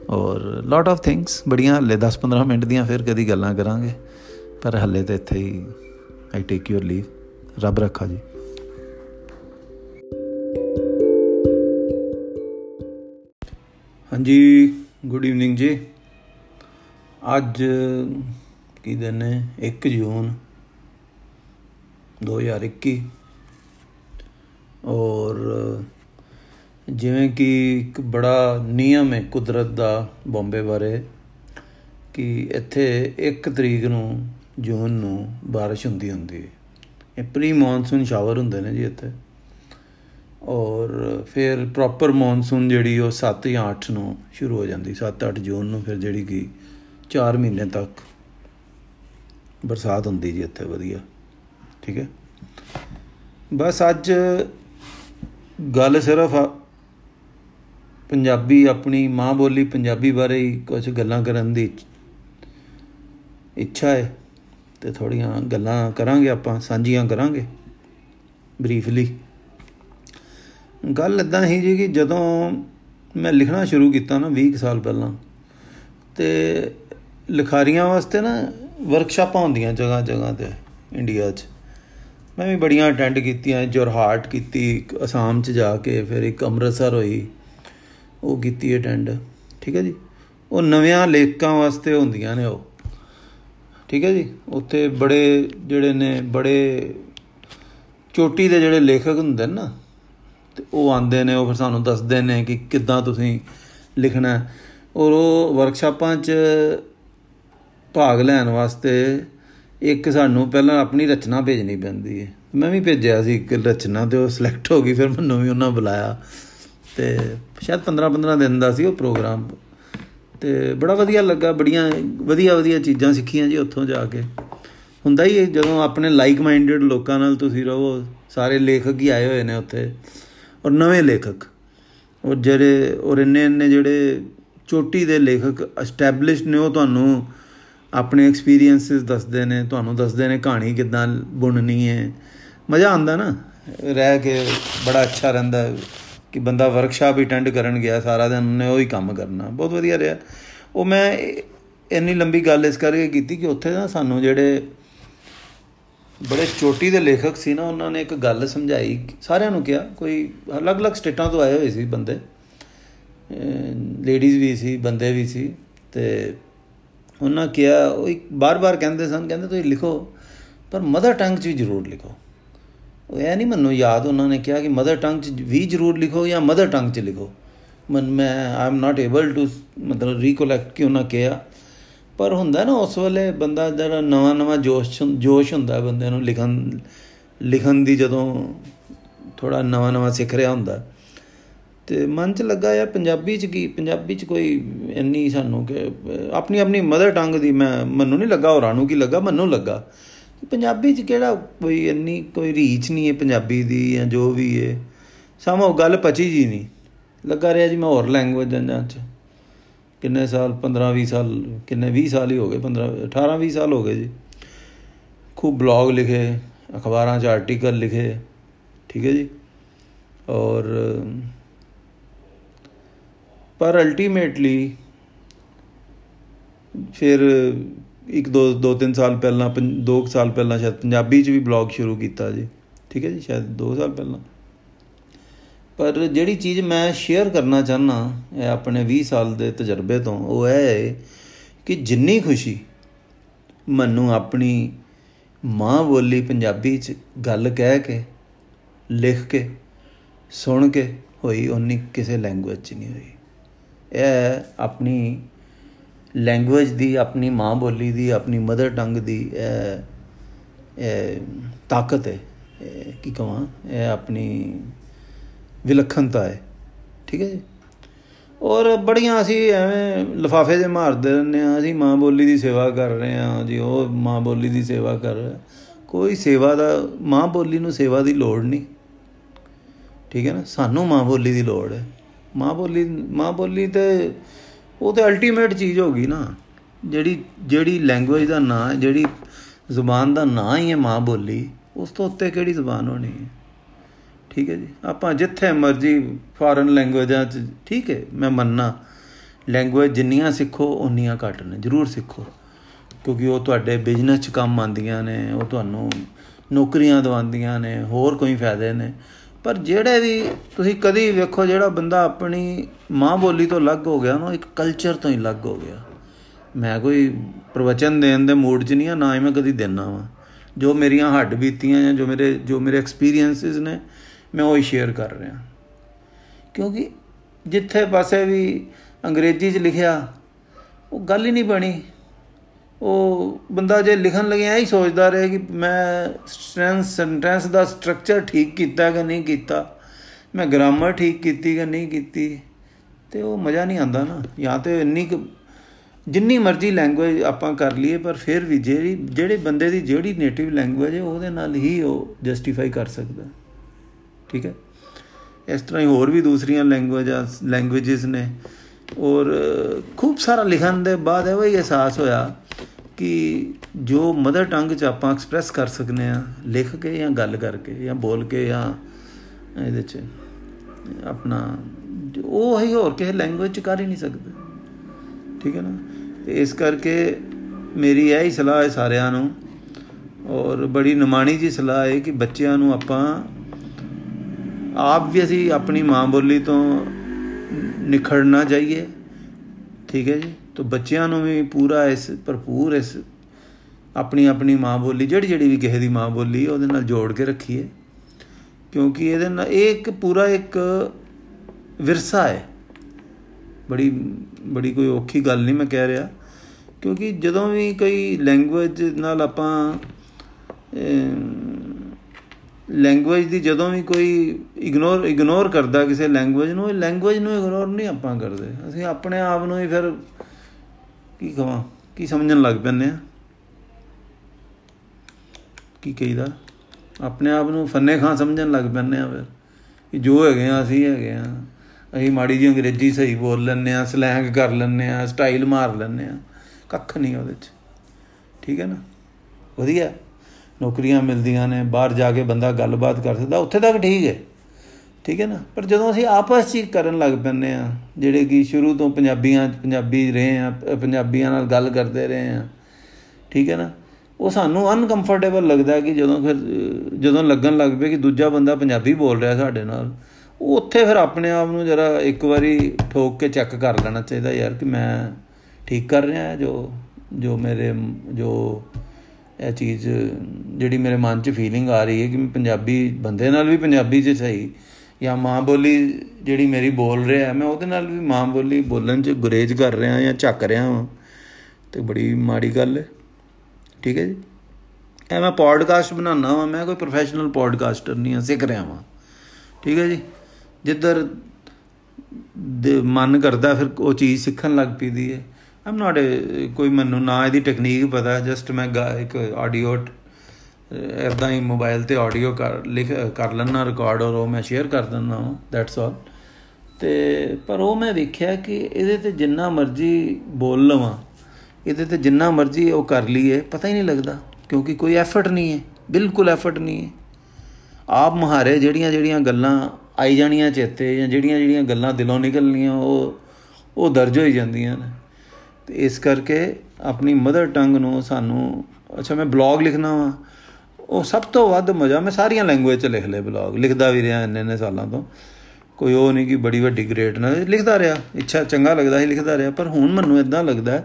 ਔਰ ਲੋਟ ਆਫ ਥਿੰਗਸ ਬੜੀਆਂ ਹੱਲੇ 10-15 ਮਿੰਟ ਦੀਆਂ ਫਿਰ ਕਦੀ ਗੱਲਾਂ ਕਰਾਂਗੇ। ਪਰ ਹੱਲੇ ਤੇ ਇੱਥੇ ਹੀ ਆਈ ਟੇਕ ਯੂਰ ਲੀਵ ਰੱਬ ਰੱਖਾ ਜੀ। ਹਾਂਜੀ ਗੁੱਡ ਈਵਨਿੰਗ ਜੀ। ਅੱਜ ਕੀ ਦਿਨ ਹੈ? 1 ਜੂਨ 2021 ਔਰ ਜਿਵੇਂ ਕਿ ਇੱਕ ਬੜਾ ਨਿਯਮ ਹੈ ਕੁਦਰਤ ਦਾ ਬੰਬੇ ਬਾਰੇ, ਕਿ ਇੱਥੇ 1 ਤਰੀਕ ਨੂੰ ਜੂਨ ਨੂੰ بارش ਹੁੰਦੀ ਹੁੰਦੀ ਹੈ ਇਹ ਪ੍ਰੀ ਮੌਨਸੂਨ ਸ਼ਾਵਰ ਹੁੰਦੇ ਨੇ ਜੀ ਇੱਥੇ ਔਰ ਫਿਰ ਪ੍ਰੋਪਰ ਮੌਨਸੂਨ ਜਿਹੜੀ ਉਹ 7 ਜਾਂ 8 ਨੂੰ ਸ਼ੁਰੂ ਹੋ ਜਾਂਦੀ 7-8 ਜੂਨ ਨੂੰ ਫਿਰ ਜਿਹੜੀ ਕਿ 4 ਮਹੀਨੇ ਤੱਕ ਬਰਸਾਤ ਹੁੰਦੀ ਜੀ ਇੱਥੇ ਵਧੀਆ ਠੀਕ ਹੈ ਬਸ ਅੱਜ ਗੱਲ ਸਿਰਫ ਪੰਜਾਬੀ ਆਪਣੀ ਮਾਂ ਬੋਲੀ ਪੰਜਾਬੀ ਬਾਰੇ ਹੀ ਕੁਝ ਗੱਲਾਂ ਕਰਨ ਦੀ ਇੱਛਾ ਹੈ ਤੇ ਥੋੜੀਆਂ ਗੱਲਾਂ ਕਰਾਂਗੇ ਆਪਾਂ, ਸਾਂਝੀਆਂ ਕਰਾਂਗੇ ਬਰੀਫਲੀ ਗੱਲ ਇਦਾਂ ਹੀ ਜੀ ਕਿ ਜਦੋਂ ਮੈਂ ਲਿਖਣਾ ਸ਼ੁਰੂ ਕੀਤਾ ਨਾ 20 ਸਾਲ ਪਹਿਲਾਂ, ਤੇ ਲਿਖਾਰੀਆਂ ਵਾਸਤੇ ਨਾ ਵਰਕਸ਼ਾਪਾਂ ਹੁੰਦੀਆਂ ਜਗ੍ਹਾ ਜਗ੍ਹਾ ਤੇ ਇੰਡੀਆ 'ਚ। ਮੈਂ ਵੀ ਬੜੀਆਂ ਅਟੈਂਡ ਕੀਤੀਆਂ ਜੋਰਹਾਟ ਕੀਤੀ ਅਸਾਮ 'ਚ ਜਾ ਕੇ, ਫਿਰ ਇੱਕ ਅੰਮ੍ਰਿਤਸਰ ਹੋਈ, ਉਹ ਕੀਤੀ ਅਟੈਂਡ ਠੀਕ ਹੈ ਜੀ? ਉਹ ਨਵਿਆਂ ਲੇਖਕਾਂ ਵਾਸਤੇ ਹੁੰਦੀਆਂ ਨੇ ਉਹ। ਠੀਕ ਹੈ ਜੀ? ਉੱਥੇ ਬੜੇ ਜਿਹੜੇ ਨੇ, ਬੜੇ ਚੋਟੀ ਦੇ ਜਿਹੜੇ ਲੇਖਕ ਹੁੰਦੇ ਨੇ ਨਾ, ਤੇ ਉਹ ਆਂਦੇ ਨੇ, ਉਹ ਫਿਰ ਸਾਨੂੰ ਦੱਸਦੇ ਨੇ ਕਿ ਕਿੱਦਾਂ ਤੁਸੀਂ ਲਿਖਣਾ ਔਰ ਉਹ ਵਰਕਸ਼ਾਪਾਂ 'ਚ ਭਾਗ ਲੈਣ ਵਾਸਤੇ ਇੱਕ ਸਾਨੂੰ ਪਹਿਲਾਂ ਆਪਣੀ ਰਚਨਾ ਭੇਜਣੀ ਪੈਂਦੀ ਹੈ। ਮੈਂ ਵੀ ਭੇਜਿਆ ਸੀ ਇੱਕ ਰਚਨਾ ਤੇ ਉਹ ਸਿਲੈਕਟ ਹੋ ਗਈ, ਫਿਰ ਮੈਨੂੰ ਵੀ ਉਹਨਾਂ ਬੁਲਾਇਆ। ਤੇ ਸ਼ਾਇਦ 15 15 ਦਿਨ ਦਾ ਸੀ ਉਹ ਪ੍ਰੋਗਰਾਮ। ਤੇ ਬੜਾ ਵਧੀਆ ਲੱਗਾ, ਬੜੀਆਂ ਵਧੀਆ ਵਧੀਆ ਚੀਜ਼ਾਂ ਸਿੱਖੀਆਂ ਜੀ ਉੱਥੋਂ ਜਾ ਕੇ। ਹੁੰਦਾ ਹੀ ਜਦੋਂ ਆਪਣੇ ਲਾਈਕ ਮਾਈਂਡਡ ਲੋਕਾਂ ਨਾਲ ਤੁਸੀਂ ਰਹੋ, ਸਾਰੇ ਲੇਖਕ ਹੀ ਆਏ ਹੋਏ ਨੇ ਉੱਥੇ, ਔਰ ਨਵੇਂ ਲੇਖਕ। ਔਰ ਜਿਹੜੇ, ਔਰ ਇੰਨੇ ਇੰਨੇ ਜਿਹੜੇ ਚੋਟੀ ਦੇ ਲੇਖਕ ਐਸਟੈਬਲਿਸ਼ਡ ਨੇ, ਉਹ ਤੁਹਾਨੂੰ ਆਪਣੇ ਐਕਸਪੀਰੀਐਂਸਸ ਦੱਸਦੇ ਨੇ, ਤੁਹਾਨੂੰ ਦੱਸਦੇ ਨੇ ਕਹਾਣੀ ਕਿਦਾਂ ਬੁਣਨੀ ਹੈ। ਮਜ਼ਾ ਆਉਂਦਾ ਨਾ, ਰਹਿ ਕੇ ਬੜਾ ਅੱਛਾ ਰਹਿੰਦਾ। ਕਿ ਬੰਦਾ ਵਰਕਸ਼ਾਪ ਅਟੈਂਡ ਕਰਨ ਗਿਆ ਸਾਰਾ ਦਿਨ, ਉਹਨੇ ਉਹੀ ਕੰਮ ਕਰਨਾ। ਬਹੁਤ ਵਧੀਆ ਰਿਹਾ। ਉਹ ਮੈਂ ਇੰਨੀ ਲੰਬੀ ਗੱਲ ਇਸ ਕਰਕੇ ਕੀਤੀ ਕਿ ਉੱਥੇ ਨਾ ਸਾਨੂੰ ਜਿਹੜੇ ਬੜੇ ਚੋਟੀ ਦੇ ਲੇਖਕ ਸੀ ਨਾ, ਉਹਨਾਂ ਨੇ ਇੱਕ ਗੱਲ ਸਮਝਾਈ। ਸਾਰਿਆਂ ਨੂੰ ਕਿਹਾ, ਕੋਈ ਅਲੱਗ-ਅਲੱਗ ਸਟੇਟਾਂ ਤੋਂ ਆਏ ਹੋਏ ਸੀ ਬੰਦੇ। ਲੇਡੀਜ਼ ਵੀ ਸੀ, ਬੰਦੇ ਵੀ ਸੀ। ਤੇ ਉਹਨਾਂ ਕਿਹਾ, ਉਹ ਇੱਕ ਬਾਰ-ਬਾਰ ਕਹਿੰਦੇ ਸਨ, ਕਹਿੰਦੇ ਤੁਸੀਂ ਲਿਖੋ, ਪਰ ਮਦਰ ਟੰਗ 'ਚ ਵੀ ਜ਼ਰੂਰ ਲਿਖੋ। ਉਹ ਇਹ ਨਹੀਂ ਮੈਨੂੰ ਯਾਦ ਉਹਨਾਂ ਨੇ ਕਿਹਾ ਕਿ ਮਦਰ ਟੰਗ 'ਚ ਵੀ ਜ਼ਰੂਰ ਲਿਖੋ ਜਾਂ ਮਦਰ ਟੰਗ 'ਚ ਲਿਖੋ। ਮਨ ਮੈਂ I am not able to ਮਤਲਬ ਰੀਕੋਲੈਕਟ ਕਿ ਉਹਨਾਂ ਕਿਹਾ। ਪਰ ਹੁੰਦਾ ਨਾ ਉਸ ਵੇਲੇ ਬੰਦਾ ਜਿਹੜਾ ਨਵਾਂ ਨਵਾਂ ਜੋਸ਼ ਜੋਸ਼ ਹੁੰਦਾ ਬੰਦੇ ਨੂੰ ਲਿਖਣ ਲਿਖਣ ਦੀ ਜਦੋਂ ਥੋੜਾ ਨਵਾਂ ਨਵਾਂ ਸਿੱਖ ਰਿਹਾ ਹੁੰਦਾ। ਤੇ ਮਨ 'ਚ ਲੱਗਾ ਯਾਰ ਪੰਜਾਬੀ 'ਚ ਕੀ ਪੰਜਾਬੀ 'ਚ ਕੋਈ ਇੰਨੀ ਸਾਨੂੰ ਕਿ, ਆਪਣੀ ਆਪਣੀ ਮਦਰ ਟੰਗ ਦੀ ਮੈਂ ਮੈਨੂੰ ਨਹੀਂ ਲੱਗਾ, ਹੋਰਾਂ ਨੂੰ ਕੀ ਲੱਗਾ? ਮੈਨੂੰ ਲੱਗਾ। ਪੰਜਾਬੀ 'ਚ ਕਿਹੜਾ ਕੋਈ ਇੰਨੀ ਕੋਈ ਰੀਚ ਨਹੀਂ ਹੈ ਪੰਜਾਬੀ ਦੀ ਜਾਂ ਜੋ ਵੀ ਹੈ। ਸਾਮੋ ਗੱਲ ਪਚੀ ਜੀ ਨਹੀਂ। ਲੱਗਾ ਰਿਹਾ ਜੀ ਮੈਂ ਹੋਰ ਲੈਂਗੁਏਜਾਂ 'ਚ। ਕਿੰਨੇ ਸਾਲ 15 20 ਸਾਲ, ਕਿੰਨੇ 20 ਸਾਲ ਹੀ ਹੋ ਗਏ 15 18 20 ਸਾਲ ਹੋ ਗਏ ਜੀ। ਖੂਬ ਬਲੌਗ ਲਿਖੇ, ਅਖਬਾਰਾਂ 'ਚ ਆਰਟੀਕਲ ਲਿਖੇ, ਠੀਕ ਹੈ ਜੀ। ਔਰ, ਪਰ ਅਲਟੀਮੇਟਲੀ ਫਿਰ ਇੱਕ ਦੋ ਦੋ ਤਿੰਨ ਸਾਲ ਪਹਿਲਾਂ ਦੋ ਸਾਲ ਪਹਿਲਾਂ ਸ਼ਾਇਦ ਪੰਜਾਬੀ 'ਚ ਵੀ ਬਲੌਗ ਸ਼ੁਰੂ ਕੀਤਾ ਜੀ। ਠੀਕ ਹੈ ਜੀ, ਸ਼ਾਇਦ 2 ਸਾਲ ਪਹਿਲਾਂ। ਪਰ ਜਿਹੜੀ ਚੀਜ਼ ਮੈਂ ਸ਼ੇਅਰ ਕਰਨਾ ਚਾਹਨਾ ਇਹ ਆਪਣੇ 20 ਸਾਲ ਦੇ ਤਜਰਬੇ ਤੋਂ, ਉਹ ਹੈ ਕਿ ਜਿੰਨੀ ਖੁਸ਼ੀ ਮੈਨੂੰ ਆਪਣੀ ਮਾਂ ਬੋਲੀ ਪੰਜਾਬੀ 'ਚ ਗੱਲ ਕਹਿ ਕੇ, ਲਿਖ ਕੇ, ਸੁਣ ਕੇ ਹੋਈ ਉਨੀ ਕਿਸੇ ਲੈਂਗੁਏਜ 'ਚ ਨਹੀਂ ਹੋਈ। ਇਹ ਆਪਣੀ ਲੈਂਗੁਏਜ ਦੀ, ਆਪਣੀ ਮਾਂ ਬੋਲੀ ਦੀ, ਆਪਣੀ ਮਦਰ ਟੰਗ ਦੀ ਇਹ ਤਾਕਤ ਹੈ। ਕੀ ਕਹਾਂ ਇਹ ਆਪਣੀ ਵਿਲੱਖਣਤਾ ਹੈ। ਠੀਕ ਹੈ ਜੀ? ਔਰ ਬੜੀਆਂ ਅਸੀਂ ਐਵੇਂ ਲਫਾਫੇ ਦੇ ਮਾਰਦੇ ਰਹਿੰਦੇ ਆ ਅਸੀਂ ਮਾਂ ਬੋਲੀ ਦੀ ਸੇਵਾ ਕਰ ਰਹੇ ਆ ਜੀ, ਉਹ ਮਾਂ ਬੋਲੀ ਦੀ ਸੇਵਾ ਕਰ ਰਿਹਾ ਕੋਈ ਸੇਵਾ ਦਾ, ਮਾਂ ਬੋਲੀ ਨੂੰ ਸੇਵਾ ਦੀ ਲੋੜ ਨਹੀਂ। ਠੀਕ ਹੈ ਨਾ? ਸਾਨੂੰ ਮਾਂ ਬੋਲੀ ਦੀ ਲੋੜ ਹੈ। ਮਾਂ ਬੋਲੀ ਮਾਂ ਬੋਲੀ ਤੇ ਉਹ ਤੇ ਅਲਟੀਮੇਟ ਚੀਜ਼ ਹੋ ਗਈ ਨਾ। ਜਿਹੜੀ ਜਿਹੜੀ ਲੈਂਗੁਏਜ ਦਾ ਨਾਂ, ਜਿਹੜੀ ਜ਼ੁਬਾਨ ਦਾ ਨਾਂ ਹੀ ਹੈ ਮਾਂ ਬੋਲੀ, ਉਸ ਤੋਂ ਉੱਤੇ ਕਿਹੜੀ ਜ਼ੁਬਾਨ ਹੋਣੀ ਹੈ? ਠੀਕ ਹੈ ਜੀ? ਆਪਾਂ ਜਿੱਥੇ ਮਰਜ਼ੀ ਫੋਰਨ ਲੈਂਗੁਏਜਾਂ 'ਚ, ਠੀਕ ਹੈ, ਮੈਂ ਮੰਨਣਾ ਲੈਂਗੁਏਜ ਜਿੰਨੀਆਂ ਸਿੱਖੋ, ਉਨੀਆਂ ਘੱਟ ਨੇ, ਜ਼ਰੂਰ ਸਿੱਖੋ। ਕਿਉਂਕਿ ਉਹ ਤੁਹਾਡੇ ਬਿਜ਼ਨਸ 'ਚ ਕੰਮ ਆਉਂਦੀਆਂ ਨੇ, ਉਹ ਤੁਹਾਨੂੰ ਨੌਕਰੀਆਂ ਦਵਾਉਂਦੀਆਂ ਨੇ, ਹੋਰ ਕੋਈ ਫਾਇਦੇ ਨੇ। ਪਰ ਜਿਹੜੇ ਵੀ ਤੁਸੀਂ ਕਦੀ ਵੇਖੋ ਜਿਹੜਾ ਬੰਦਾ ਆਪਣੀ ਮਾਂ ਬੋਲੀ ਤੋਂ ਅਲੱਗ ਹੋ ਗਿਆ ਨਾ ਇੱਕ ਕਲਚਰ ਤੋਂ ਹੀ ਅਲੱਗ ਹੋ ਗਿਆ। ਮੈਂ ਕੋਈ ਪ੍ਰਵਚਨ ਦੇਣ ਦੇ ਮੂਡ 'ਚ ਨਹੀਂ ਆ, ਨਾ ਹੀ ਮੈਂ ਕਦੀ ਦੇਣਾ ਵਾ। ਜੋ ਮੇਰੀਆਂ ਹੱਡ ਬੀਤੀਆਂ ਜਾਂ ਜੋ ਮੇਰੇ ਜੋ ਮੇਰੇ ਐਕਸਪੀਰੀਐਂਸਸ ਨੇ, ਮੈਂ ਉਹ ਹੀ ਸ਼ੇਅਰ ਕਰ ਰਿਹਾ। ਕਿਉਂਕਿ ਜਿੱਥੇ ਪਾਸੇ ਵੀ ਅੰਗਰੇਜ਼ੀ 'ਚ ਲਿਖਿਆ, ਉਹ ਗੱਲ ਹੀ ਨਹੀਂ ਬਣੀ। ਉਹ ਬੰਦਾ ਜੇ ਲਿਖਣ ਲੱਗਿਆ ਹੀ ਸੋਚਦਾ ਰਹੇ ਕਿ ਮੈਂ ਸਟੈਂਸ ਸੈਂਟੈਂਸ ਦਾ ਸਟਰਕਚਰ ਠੀਕ ਕੀਤਾ ਕਿ ਨਹੀਂ ਕੀਤਾ, ਮੈਂ ਗ੍ਰਾਮਰ ਠੀਕ ਕੀਤੀ ਕਿ ਨਹੀਂ ਕੀਤੀ, ਤੇ ਉਹ ਮਜ਼ਾ ਨਹੀਂ ਆਉਂਦਾ ਨਾ। ਜਾਂ ਤੇ ਇੰਨੀ ਜਿੰਨੀ ਮਰਜ਼ੀ ਲੈਂਗੁਏਜ ਆਪਾਂ ਕਰ ਲਈਏ, ਪਰ ਫਿਰ ਵੀ ਜਿਹੜੀ, ਜਿਹੜੇ ਬੰਦੇ ਦੀ ਜਿਹੜੀ ਨੇਟਿਵ ਲੈਂਗੁਏਜ ਹੈ, ਉਹਦੇ ਨਾਲ ਹੀ ਉਹ ਜਸਟੀਫਾਈ ਕਰ ਸਕਦਾ। ਠੀਕ ਹੈ? ਇਸ ਤਰ੍ਹਾਂ ਹੀ ਹੋਰ ਵੀ ਦੂਸਰੀਆਂ ਲੈਂਗੁਏਜਾਂ ਲੈਂਗੁਏजेस ਨੇ। ਔਰ ਖੂਬ ਸਾਰਾ ਲਿਖਣ ਦੇ ਬਾਅਦ ਇਹ ਵੀ ਅਹਿਸਾਸ ਹੋਇਆ ਕਿ ਜੋ ਮਦਰ ਟੰਗ ਚ ਆਪਾਂ ਐਕਸਪ੍ਰੈਸ ਕਰ ਸਕਨੇ ਆ, ਲਿਖ ਕੇ ਜਾਂ ਗੱਲ ਕਰਕੇ ਜਾਂ ਬੋਲ ਕੇ ਜਾਂ ਇਹਦੇ ਚ ਆਪਣਾ, ਉਹ ਹੀ ਹੋਰ ਕਿਸੇ ਲੈਂਗੁਏਜ ਚ ਕਰ ਹੀ ਨਹੀਂ ਸਕਦੇ। ਠੀਕ ਹੈ ਨਾ? ਤੇ ਇਸ ਕਰਕੇ ਮੇਰੀ ਇਹ ਹੀ ਸਲਾਹ ਹੈ ਸਾਰਿਆਂ ਨੂੰ, ਔਰ ਬੜੀ ਨਿਮਾਣੀ ਜੀ ਸਲਾਹ ਹੈ ਕਿ ਬੱਚਿਆਂ ਨੂੰ ਆਪਾਂ ਆਪ ਵੀ ਅਸੀਂ ਆਪਣੀ ਮਾਂ ਬੋਲੀ ਤੋਂ ਨਿਖੜਨਾ ਚਾਹੀਏ। ਠੀਕ ਹੈ ਜੀ? ਤਾਂ ਬੱਚਿਆਂ ਨੂੰ ਵੀ ਪੂਰਾ ਇਸ ਭਰਪੂਰ ਇਸ ਆਪਣੀ ਆਪਣੀ ਮਾਂ ਬੋਲੀ, ਜਿਹੜੀ ਜਿਹੜੀ ਵੀ ਕਿਸੇ ਦੀ ਮਾਂ ਬੋਲੀ, ਉਹਦੇ ਨਾਲ ਜੋੜ ਕੇ ਰੱਖੀਏ। ਕਿਉਂਕਿ ਇਹਦੇ ਨਾਲ ਇਹ ਇੱਕ ਪੂਰਾ ਇੱਕ ਵਿਰਸਾ ਹੈ। ਬੜੀ ਬੜੀ ਕੋਈ ਔਖੀ ਗੱਲ ਨਹੀਂ ਮੈਂ ਕਹਿ ਰਿਹਾ। ਕਿਉਂਕਿ ਜਦੋਂ ਵੀ ਕੋਈ ਲੈਂਗੁਏਜ ਨਾਲ ਆਪਾਂ ਲੈਂਗੁਏਜ ਦੀ ਜਦੋਂ ਵੀ ਕੋਈ ਇਗਨੋਰ ਇਗਨੋਰ ਕਰਦਾ ਕਿਸੇ ਲੈਂਗੁਏਜ ਨੂੰ, ਇਹ ਲੈਂਗੁਏਜ ਨੂੰ ਇਗਨੋਰ ਨਹੀਂ ਆਪਾਂ ਕਰਦੇ। ਅਸੀਂ ਆਪਣੇ ਆਪ ਨੂੰ ਹੀ ਫਿਰ ਕੀ ਕਹਾਂ ਕੀ ਸਮਝਣ ਲੱਗ ਪੈਂਦੇ ਆ? ਕੀ ਕਹੀਦਾ? ਆਪਣੇ ਆਪ ਨੂੰ ਫੰਨੇ ਖਾਂ ਸਮਝਣ ਲੱਗ ਪੈਂਦੇ ਆ ਫਿਰ। ਕਿ ਜੋ ਹੈਗੇ ਆ, ਅਸੀਂ ਹੈਗੇ ਆ। ਅਸੀਂ ਮਾੜੀ ਜੀ ਅੰਗਰੇਜ਼ੀ ਸਹੀ ਬੋਲ ਲੈਂਦੇ ਆ, ਸਲੈਂਗ ਕਰ ਲੈਂਦੇ ਆ, ਸਟਾਈਲ ਮਾਰ ਲੈਂਦੇ ਆ। ਕੱਖ ਨਹੀਂ ਉਹਦੇ 'ਚ। ਠੀਕ ਹੈ ਨਾ? ਵਧੀਆ। ਨੌਕਰੀਆਂ ਮਿਲਦੀਆਂ ਨੇ, ਬਾਹਰ ਜਾ ਕੇ ਬੰਦਾ ਗੱਲਬਾਤ ਕਰ ਸਕਦਾ। ਉੱਥੇ ਤੱਕ ਠੀਕ ਹੈ। ਠੀਕ ਹੈ ਨਾ? ਪਰ ਜਦੋਂ ਅਸੀਂ ਆਪਸ 'ਚ ਕਰਨ ਲੱਗ ਪੈਂਦੇ ਆ ਜਿਹੜੇ ਕਿ ਸ਼ੁਰੂ ਤੋਂ ਪੰਜਾਬੀਆਂ, ਪੰਜਾਬੀ ਰਹੇ ਆ ਪੰਜਾਬੀਆਂ ਨਾਲ ਗੱਲ ਕਰਦੇ ਰਹੇ ਆ ਠੀਕ ਹੈ ਨਾ? ਉਹ ਸਾਨੂੰ ਅਨਕੰਫਰਟੇਬਲ ਲੱਗਦਾ ਕਿ ਜਦੋਂ ਫਿਰ, ਜਦੋਂ ਲੱਗਣ ਲੱਗ ਪਏ ਕਿ ਦੂਜਾ ਬੰਦਾ ਪੰਜਾਬੀ ਬੋਲ ਰਿਹਾ ਸਾਡੇ ਨਾਲ, ਉਹ ਉੱਥੇ ਫਿਰ ਆਪਣੇ ਆਪ ਨੂੰ ਜਰਾ ਇੱਕ ਵਾਰੀ ਠੋਕ ਕੇ ਚੈੱਕ ਕਰ ਲੈਣਾ ਚਾਹੀਦਾ ਯਾਰ ਕਿ ਮੈਂ ਠੀਕ ਕਰ ਰਿਹਾ ਜੋ ਜੋ ਮੇਰੇ, ਜੋ ਇਹ ਚੀਜ਼, ਜਿਹੜੀ ਮੇਰੇ ਮਨ 'ਚ ਫੀਲਿੰਗ ਆ ਰਹੀ ਹੈ ਕਿ ਮੈਂ ਪੰਜਾਬੀ ਬੰਦੇ ਨਾਲ ਵੀ ਪੰਜਾਬੀ 'ਚ ਸਹੀ ਜਾਂ ਮਾਂ ਬੋਲੀ ਜਿਹੜੀ ਮੇਰੀ ਬੋਲ ਰਿਹਾ ਮੈਂ ਉਹਦੇ ਨਾਲ ਵੀ ਮਾਂ ਬੋਲੀ ਬੋਲਣ 'ਚ ਗੁਰੇਜ ਕਰ ਰਿਹਾ ਜਾਂ ਝੱਕ ਰਿਹਾ ਹਾਂ। ਤੇ ਬੜੀ ਮਾੜੀ ਗੱਲ ਹੈ। ਠੀਕ ਹੈ ਜੀ? ਐ ਮੈਂ ਪੋਡਕਾਸਟ ਬਣਾਉਣਾ ਵਾਂ, ਮੈਂ ਕੋਈ ਪ੍ਰੋਫੈਸ਼ਨਲ ਪੋਡਕਾਸਟਰ ਨਹੀਂ ਹਾਂ ਸਿੱਖ ਰਿਹਾ ਵਾਂ। ਠੀਕ ਹੈ ਜੀ? ਜਿੱਧਰ ਦੇ ਮਨ ਕਰਦਾ ਫਿਰ ਉਹ ਚੀਜ਼ ਸਿੱਖਣ ਲੱਗ ਪਈਦੀ ਹੈ। ਆਮ ਨਾਟ ਕੋਈ ਮੈਨੂੰ ਨਾ ਇਹਦੀ ਟੈਕਨੀਕ ਪਤਾ ਜਸਟ ਮੈਂ ਇੱਕ ਆਡੀਓ ਇਦਾਂ ਹੀ ਮੋਬਾਈਲ ਤੇ ਆਡੀਓ ਕਰ, ਲਿਖ, ਕਰ ਲੈਣਾ ਰਿਕਾਰਡ ਔਰ ਉਹ ਮੈਂ ਸ਼ੇਅਰ ਕਰ ਦਿੰਦਾ ਹਾਂ ਦੈਟਸ ਆਲ ਤੇ ਪਰ ਉਹ ਮੈਂ ਵੇਖਿਆ ਕਿ ਇਹਦੇ ਤੇ ਜਿੰਨਾ ਮਰਜ਼ੀ ਬੋਲ ਲਵਾਂ, ਇਹਦੇ ਤੇ ਜਿੰਨਾ ਮਰਜ਼ੀ ਉਹ ਕਰ ਲਈਏ, ਪਤਾ ਹੀ ਨਹੀਂ ਲੱਗਦਾ, ਕਿਉਂਕਿ ਕੋਈ ਐਫਰਟ ਨਹੀਂ ਹੈ, ਬਿਲਕੁਲ ਐਫਰਟ ਨਹੀਂ ਹੈ। ਆਪ ਮਹਾਰੇ ਜਿਹੜੀਆਂ ਜਿਹੜੀਆਂ ਗੱਲਾਂ ਆਈ ਜਾਣੀਆਂ ਚੇਤੇ ਜਾਂ ਜਿਹੜੀਆਂ ਜਿਹੜੀਆਂ ਗੱਲਾਂ ਦਿਲੋਂ ਨਿਕਲਣੀਆਂ, ਉਹ ਉਹ ਦਰਜ ਹੋਈ ਜਾਂਦੀਆਂ ਨੇ। ਤੇ ਇਸ ਕਰਕੇ ਆਪਣੀ ਮਦਰ ਟੰਗ ਨੂੰ ਸਾਨੂੰ, ਅੱਛਾ ਮੈਂ ਬਲੌਗ ਲਿਖਣਾ ਵਾ ਉਹ ਸਭ ਤੋਂ ਵੱਧ ਮਜ਼ਾ, ਮੈਂ ਸਾਰੀਆਂ ਲੈਂਗੁਏਜ 'ਚ ਲਿਖ ਲਏ ਬਲੌਗ ਲਿਖਦਾ ਵੀ ਰਿਹਾ ਇੰਨੇ ਇੰਨੇ ਸਾਲਾਂ ਤੋਂ। ਕੋਈ ਉਹ ਨਹੀਂ ਕਿ ਬੜੀ ਵੱਡੀ ਗ੍ਰੇਟ ਨਾ, ਲਿਖਦਾ ਰਿਹਾ, ਇੱਛਾ ਚੰਗਾ ਲੱਗਦਾ ਸੀ ਲਿਖਦਾ ਰਿਹਾ, ਪਰ ਹੁਣ ਮੈਨੂੰ ਇਦਾਂ ਲੱਗਦਾ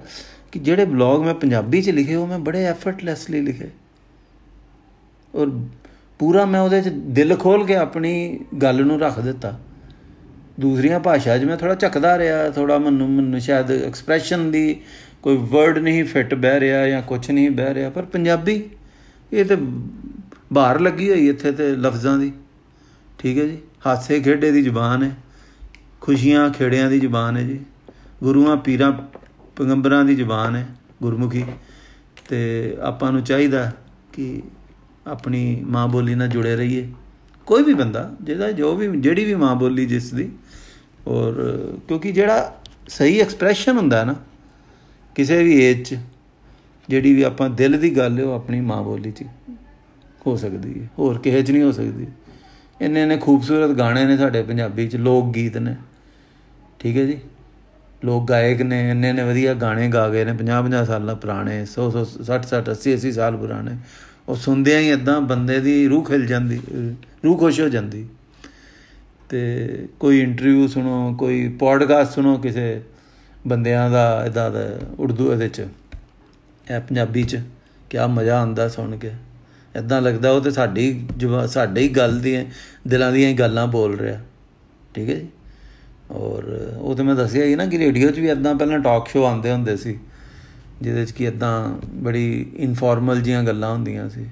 ਕਿ ਜਿਹੜੇ ਬਲੌਗ ਮੈਂ ਪੰਜਾਬੀ 'ਚ ਲਿਖੇ, ਉਹ ਮੈਂ ਬੜੇ ਐਫਰਟਲੈਸਲੀ ਲਿਖੇ। ਔਰ ਪੂਰਾ ਮੈਂ ਉਹਦੇ 'ਚ ਦਿਲ ਖੋਲ ਕੇ ਆਪਣੀ ਗੱਲ ਨੂੰ ਰੱਖ ਦਿੱਤਾ। ਦੂਸਰੀਆਂ ਭਾਸ਼ਾ 'ਚ ਮੈਂ ਥੋੜਾ ਝੱਕਦਾ ਰਿਹਾ ਥੋੜਾ ਮੈਨੂੰ ਮੈਨੂੰ ਸ਼ਾਇਦ ਐਕਸਪ੍ਰੈਸ਼ਨ ਦੀ ਕੋਈ ਵਰਡ ਨਹੀਂ ਫਿੱਟ ਬਹਿ ਰਿਹਾ ਜਾਂ ਕੁਝ ਨਹੀਂ ਬਹਿ ਰਿਹਾ, ਪਰ ਪੰਜਾਬੀ ਇਹ ਤੇ ਬਾਹਰ ਲੱਗੀ ਹੋਈ ਇੱਥੇ ਤੇ ਲਫ਼ਜ਼ਾਂ ਦੀ। ਠੀਕ ਹੈ ਜੀ? ਹਾਸੇ ਖੇਡੇ ਦੀ ਜ਼ੁਬਾਨ ਹੈ। ਖੁਸ਼ੀਆਂ ਖੇੜਿਆਂ ਦੀ ਜ਼ੁਬਾਨ ਹੈ ਜੀ। ਗੁਰੂਆਂ ਪੀਰਾਂ ਪੈਗੰਬਰਾਂ ਦੀ ਜ਼ੁਬਾਨ ਹੈ ਗੁਰਮੁਖੀ। ਤੇ ਆਪਾਂ ਨੂੰ ਚਾਹੀਦਾ ਕਿ ਆਪਣੀ ਮਾਂ ਬੋਲੀ ਨਾਲ ਜੁੜੇ ਰਹੀਏ। ਕੋਈ ਵੀ ਬੰਦਾ, ਜਿਹਦਾ ਜੋ ਵੀ, ਜਿਹੜੀ ਵੀ ਮਾਂ ਬੋਲੀ ਜਿਸ ਦੀ। ਔਰ ਕਿਉਂਕਿ ਜਿਹੜਾ ਸਹੀ ਐਕਸਪ੍ਰੈਸ਼ਨ ਹੁੰਦਾ ਨਾ, ਕਿਸੇ ਵੀ ਏਜ 'ਚ ਜਿਹੜੀ ਵੀ ਆਪਾਂ ਦਿਲ ਦੀ ਗੱਲ ਹੈ, ਉਹ ਆਪਣੀ ਮਾਂ ਬੋਲੀ 'ਚ ਹੋ ਸਕਦੀ ਹੈ। ਹੋਰ ਕਿਸੇ 'ਚ ਨਹੀਂ ਹੋ ਸਕਦੀ। ਇੰਨੇ ਨੇ ਖੂਬਸੂਰਤ ਗਾਣੇ ਨੇ ਸਾਡੇ ਪੰਜਾਬੀ 'ਚ, ਲੋਕ ਗੀਤ ਨੇ। ਠੀਕ ਹੈ ਜੀ? ਲੋਕ ਗਾਇਕ ਨੇ, ਇੰਨੇ ਨੇ ਵਧੀਆ ਗਾਣੇ ਗਾ ਗਏ ਨੇ। 50 50 ਸਾਲਾਂ ਪੁਰਾਣੇ 100 100 60 60 80 80 ਸਾਲ ਪੁਰਾਣੇ। ਉਹ ਸੁਣਦਿਆਂ ਹੀ ਇਦਾਂ ਬੰਦੇ ਦੀ ਰੂਹ ਖਿਲ ਜਾਂਦੀ, ਰੂਹ ਖੁਸ਼ ਹੋ ਜਾਂਦੀ। ਤੇ ਕੋਈ ਇੰਟਰਵਿਊ ਸੁਣੋ, ਕੋਈ ਪੋਡਕਾਸਟ ਸੁਣੋ ਕਿਸੇ ਬੰਦਿਆਂ ਦਾ ਇਦਾਂ ਦਾ ਉਰਦੂ ਇਹਦੇ ਚ। ਇਹ ਪੰਜਾਬੀ ਚ, ਕਿਆ ਮਜ਼ਾ ਆਉਂਦਾ ਸੁਣ ਕੇ। ਇਦਾਂ ਲੱਗਦਾ ਉਹ ਤੇ ਸਾਡੀ ਸਾਡੇ ਹੀ ਗੱਲ ਦੀਆਂ, ਦਿਲਾਂ ਦੀਆਂ ਹੀ ਗੱਲਾਂ ਬੋਲ ਰਿਹਾ। ਠੀਕ ਹੈ ਜੀ? ਔਰ ਉਹ ਤੇ ਮੈਂ ਦੱਸਿਆ ਹੀ ਨਾ ਕਿ ਰੇਡੀਓ 'ਚ ਵੀ ਇਦਾਂ ਪਹਿਲਾਂ ਟਾਕ ਸ਼ੋ ਆਉਂਦੇ ਹੁੰਦੇ ਸੀ, ਜਿਹਦੇ 'ਚ ਕਿ ਇਦਾਂ ਬੜੀ ਇਨਫਾਰਮਲ ਜੀਆਂ ਗੱਲਾਂ ਹੁੰਦੀਆਂ ਸੀ।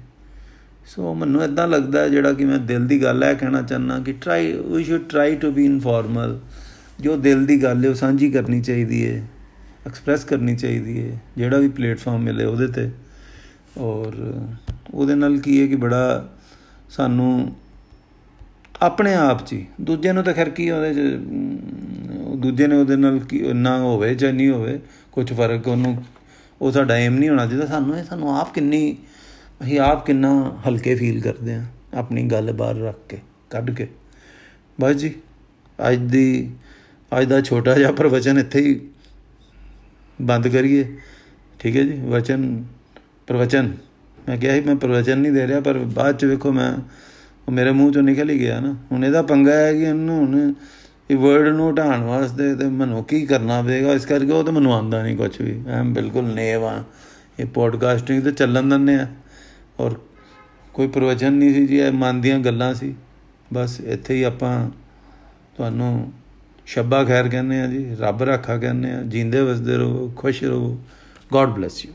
ਸੋ ਮੈਨੂੰ ਇਦਾਂ ਲੱਗਦਾ ਜਿਹੜਾ ਕਿ ਮੈਂ ਦਿਲ ਦੀ ਗੱਲ ਹੈ ਕਹਿਣਾ ਚਾਹਨਾ ਕਿ try we should try to be informal ਜੋ ਦਿਲ ਦੀ ਗੱਲ ਹੈ ਉਹ ਸਾਂਝੀ ਕਰਨੀ ਚਾਹੀਦੀ ਹੈ ਐਕਸਪ੍ਰੈਸ ਕਰਨੀ ਚਾਹੀਦੀ ਹੈ, ਜਿਹੜਾ ਵੀ ਪਲੇਟਫਾਰਮ ਮਿਲੇ ਉਹਦੇ ਤੇ। ਔਰ ਉਹਦੇ ਨਾਲ ਕੀ ਹੈ ਕਿ ਬੜਾ ਸਾਨੂੰ ਆਪਣੇ ਆਪ 'ਚ ਦੂਜੇ ਨੂੰ ਤਾਂ ਖੈਰ ਕੀ ਉਹਦੇ 'ਚ ਦੂਜੇ ਨੇ ਉਹਦੇ ਨਾਲ ਕੀ, ਨਾ ਹੋਵੇ ਜਾਂ ਨਹੀਂ ਹੋਵੇ ਕੁਝ ਫ਼ਰਕ ਉਹਨੂੰ, ਉਹ ਸਾਡਾ ਏਮ ਨਹੀਂ ਹੋਣਾ ਚਾਹੀਦਾ। ਸਾਨੂੰ ਇਹ, ਸਾਨੂੰ ਆਪ ਕਿੰਨੀ, ਅਸੀਂ ਆਪ ਕਿੰਨਾ ਹਲਕੇ ਫੀਲ ਕਰਦੇ ਆ ਆਪਣੀ ਗੱਲ ਬਾਹਰ ਰੱਖ ਕੇ, ਕੱਢ ਕੇ। ਬਸ ਜੀ, ਅੱਜ ਦੀ, ਅੱਜ ਦਾ ਛੋਟਾ ਜਿਹਾ ਪ੍ਰਵਚਨ ਇੱਥੇ ਹੀ ਬੰਦ ਕਰੀਏ। ਠੀਕ ਹੈ ਜੀ, ਵਚਨ, ਪ੍ਰਵਚਨ। ਮੈਂ ਕਿਹਾ ਸੀ, ਮੈਂ ਪ੍ਰਵਚਨ ਨਹੀਂ ਦੇ ਰਿਹਾ, ਪਰ ਬਾਅਦ ਚ ਵੇਖੋ ਮੈਂ, ਉਹ ਮੇਰੇ ਮੂੰਹ ਚੋਂ ਨਿਕਲ ਹੀ ਗਿਆ ਨਾ। ਹੁਣ ਇਹਦਾ ਪੰਗਾ ਹੈ ਕਿ ਇਹਨੂੰ ਹੁਣ ਇਹ ਵਰਡ ਨੂੰ ਹਟਾਉਣ ਵਾਸਤੇ ਤੇ ਮੈਨੂੰ ਕੀ ਕਰਨਾ ਪਵੇਗਾ ਇਸ ਕਰਕੇ ਉਹ ਤਾਂ ਮੈਨੂੰ ਆਉਂਦਾ ਨਹੀਂ ਕੁਝ ਵੀ। ਐਮ ਬਿਲਕੁਲ ਨੇਵ ਆ ਇਹ ਪੋਡਕਾਸਟਿੰਗ ਤੇ ਚੱਲਣ ਦਿੰਨੇ ਆ। ਔਰ ਕੋਈ ਪ੍ਰਵਚਨ ਨਹੀਂ ਸੀ ਜੀ, ਇਹ ਮਨ ਦੀਆਂ ਗੱਲਾਂ ਸੀ। ਬਸ ਇੱਥੇ ਹੀ ਆਪਾਂ ਤੁਹਾਨੂੰ ਸ਼ੱਬਾ ਖੈਰ ਕਹਿੰਦੇ ਆ ਜੀ, ਰੱਬ ਰਾਖਾ ਕਹਿੰਦੇ ਆ, ਜਿੰਦੇ ਵਸਦੇ ਰਹੋ, ਖੁਸ਼ ਰਹੋ ਗੋਡ ਬlesਸ ਯੂ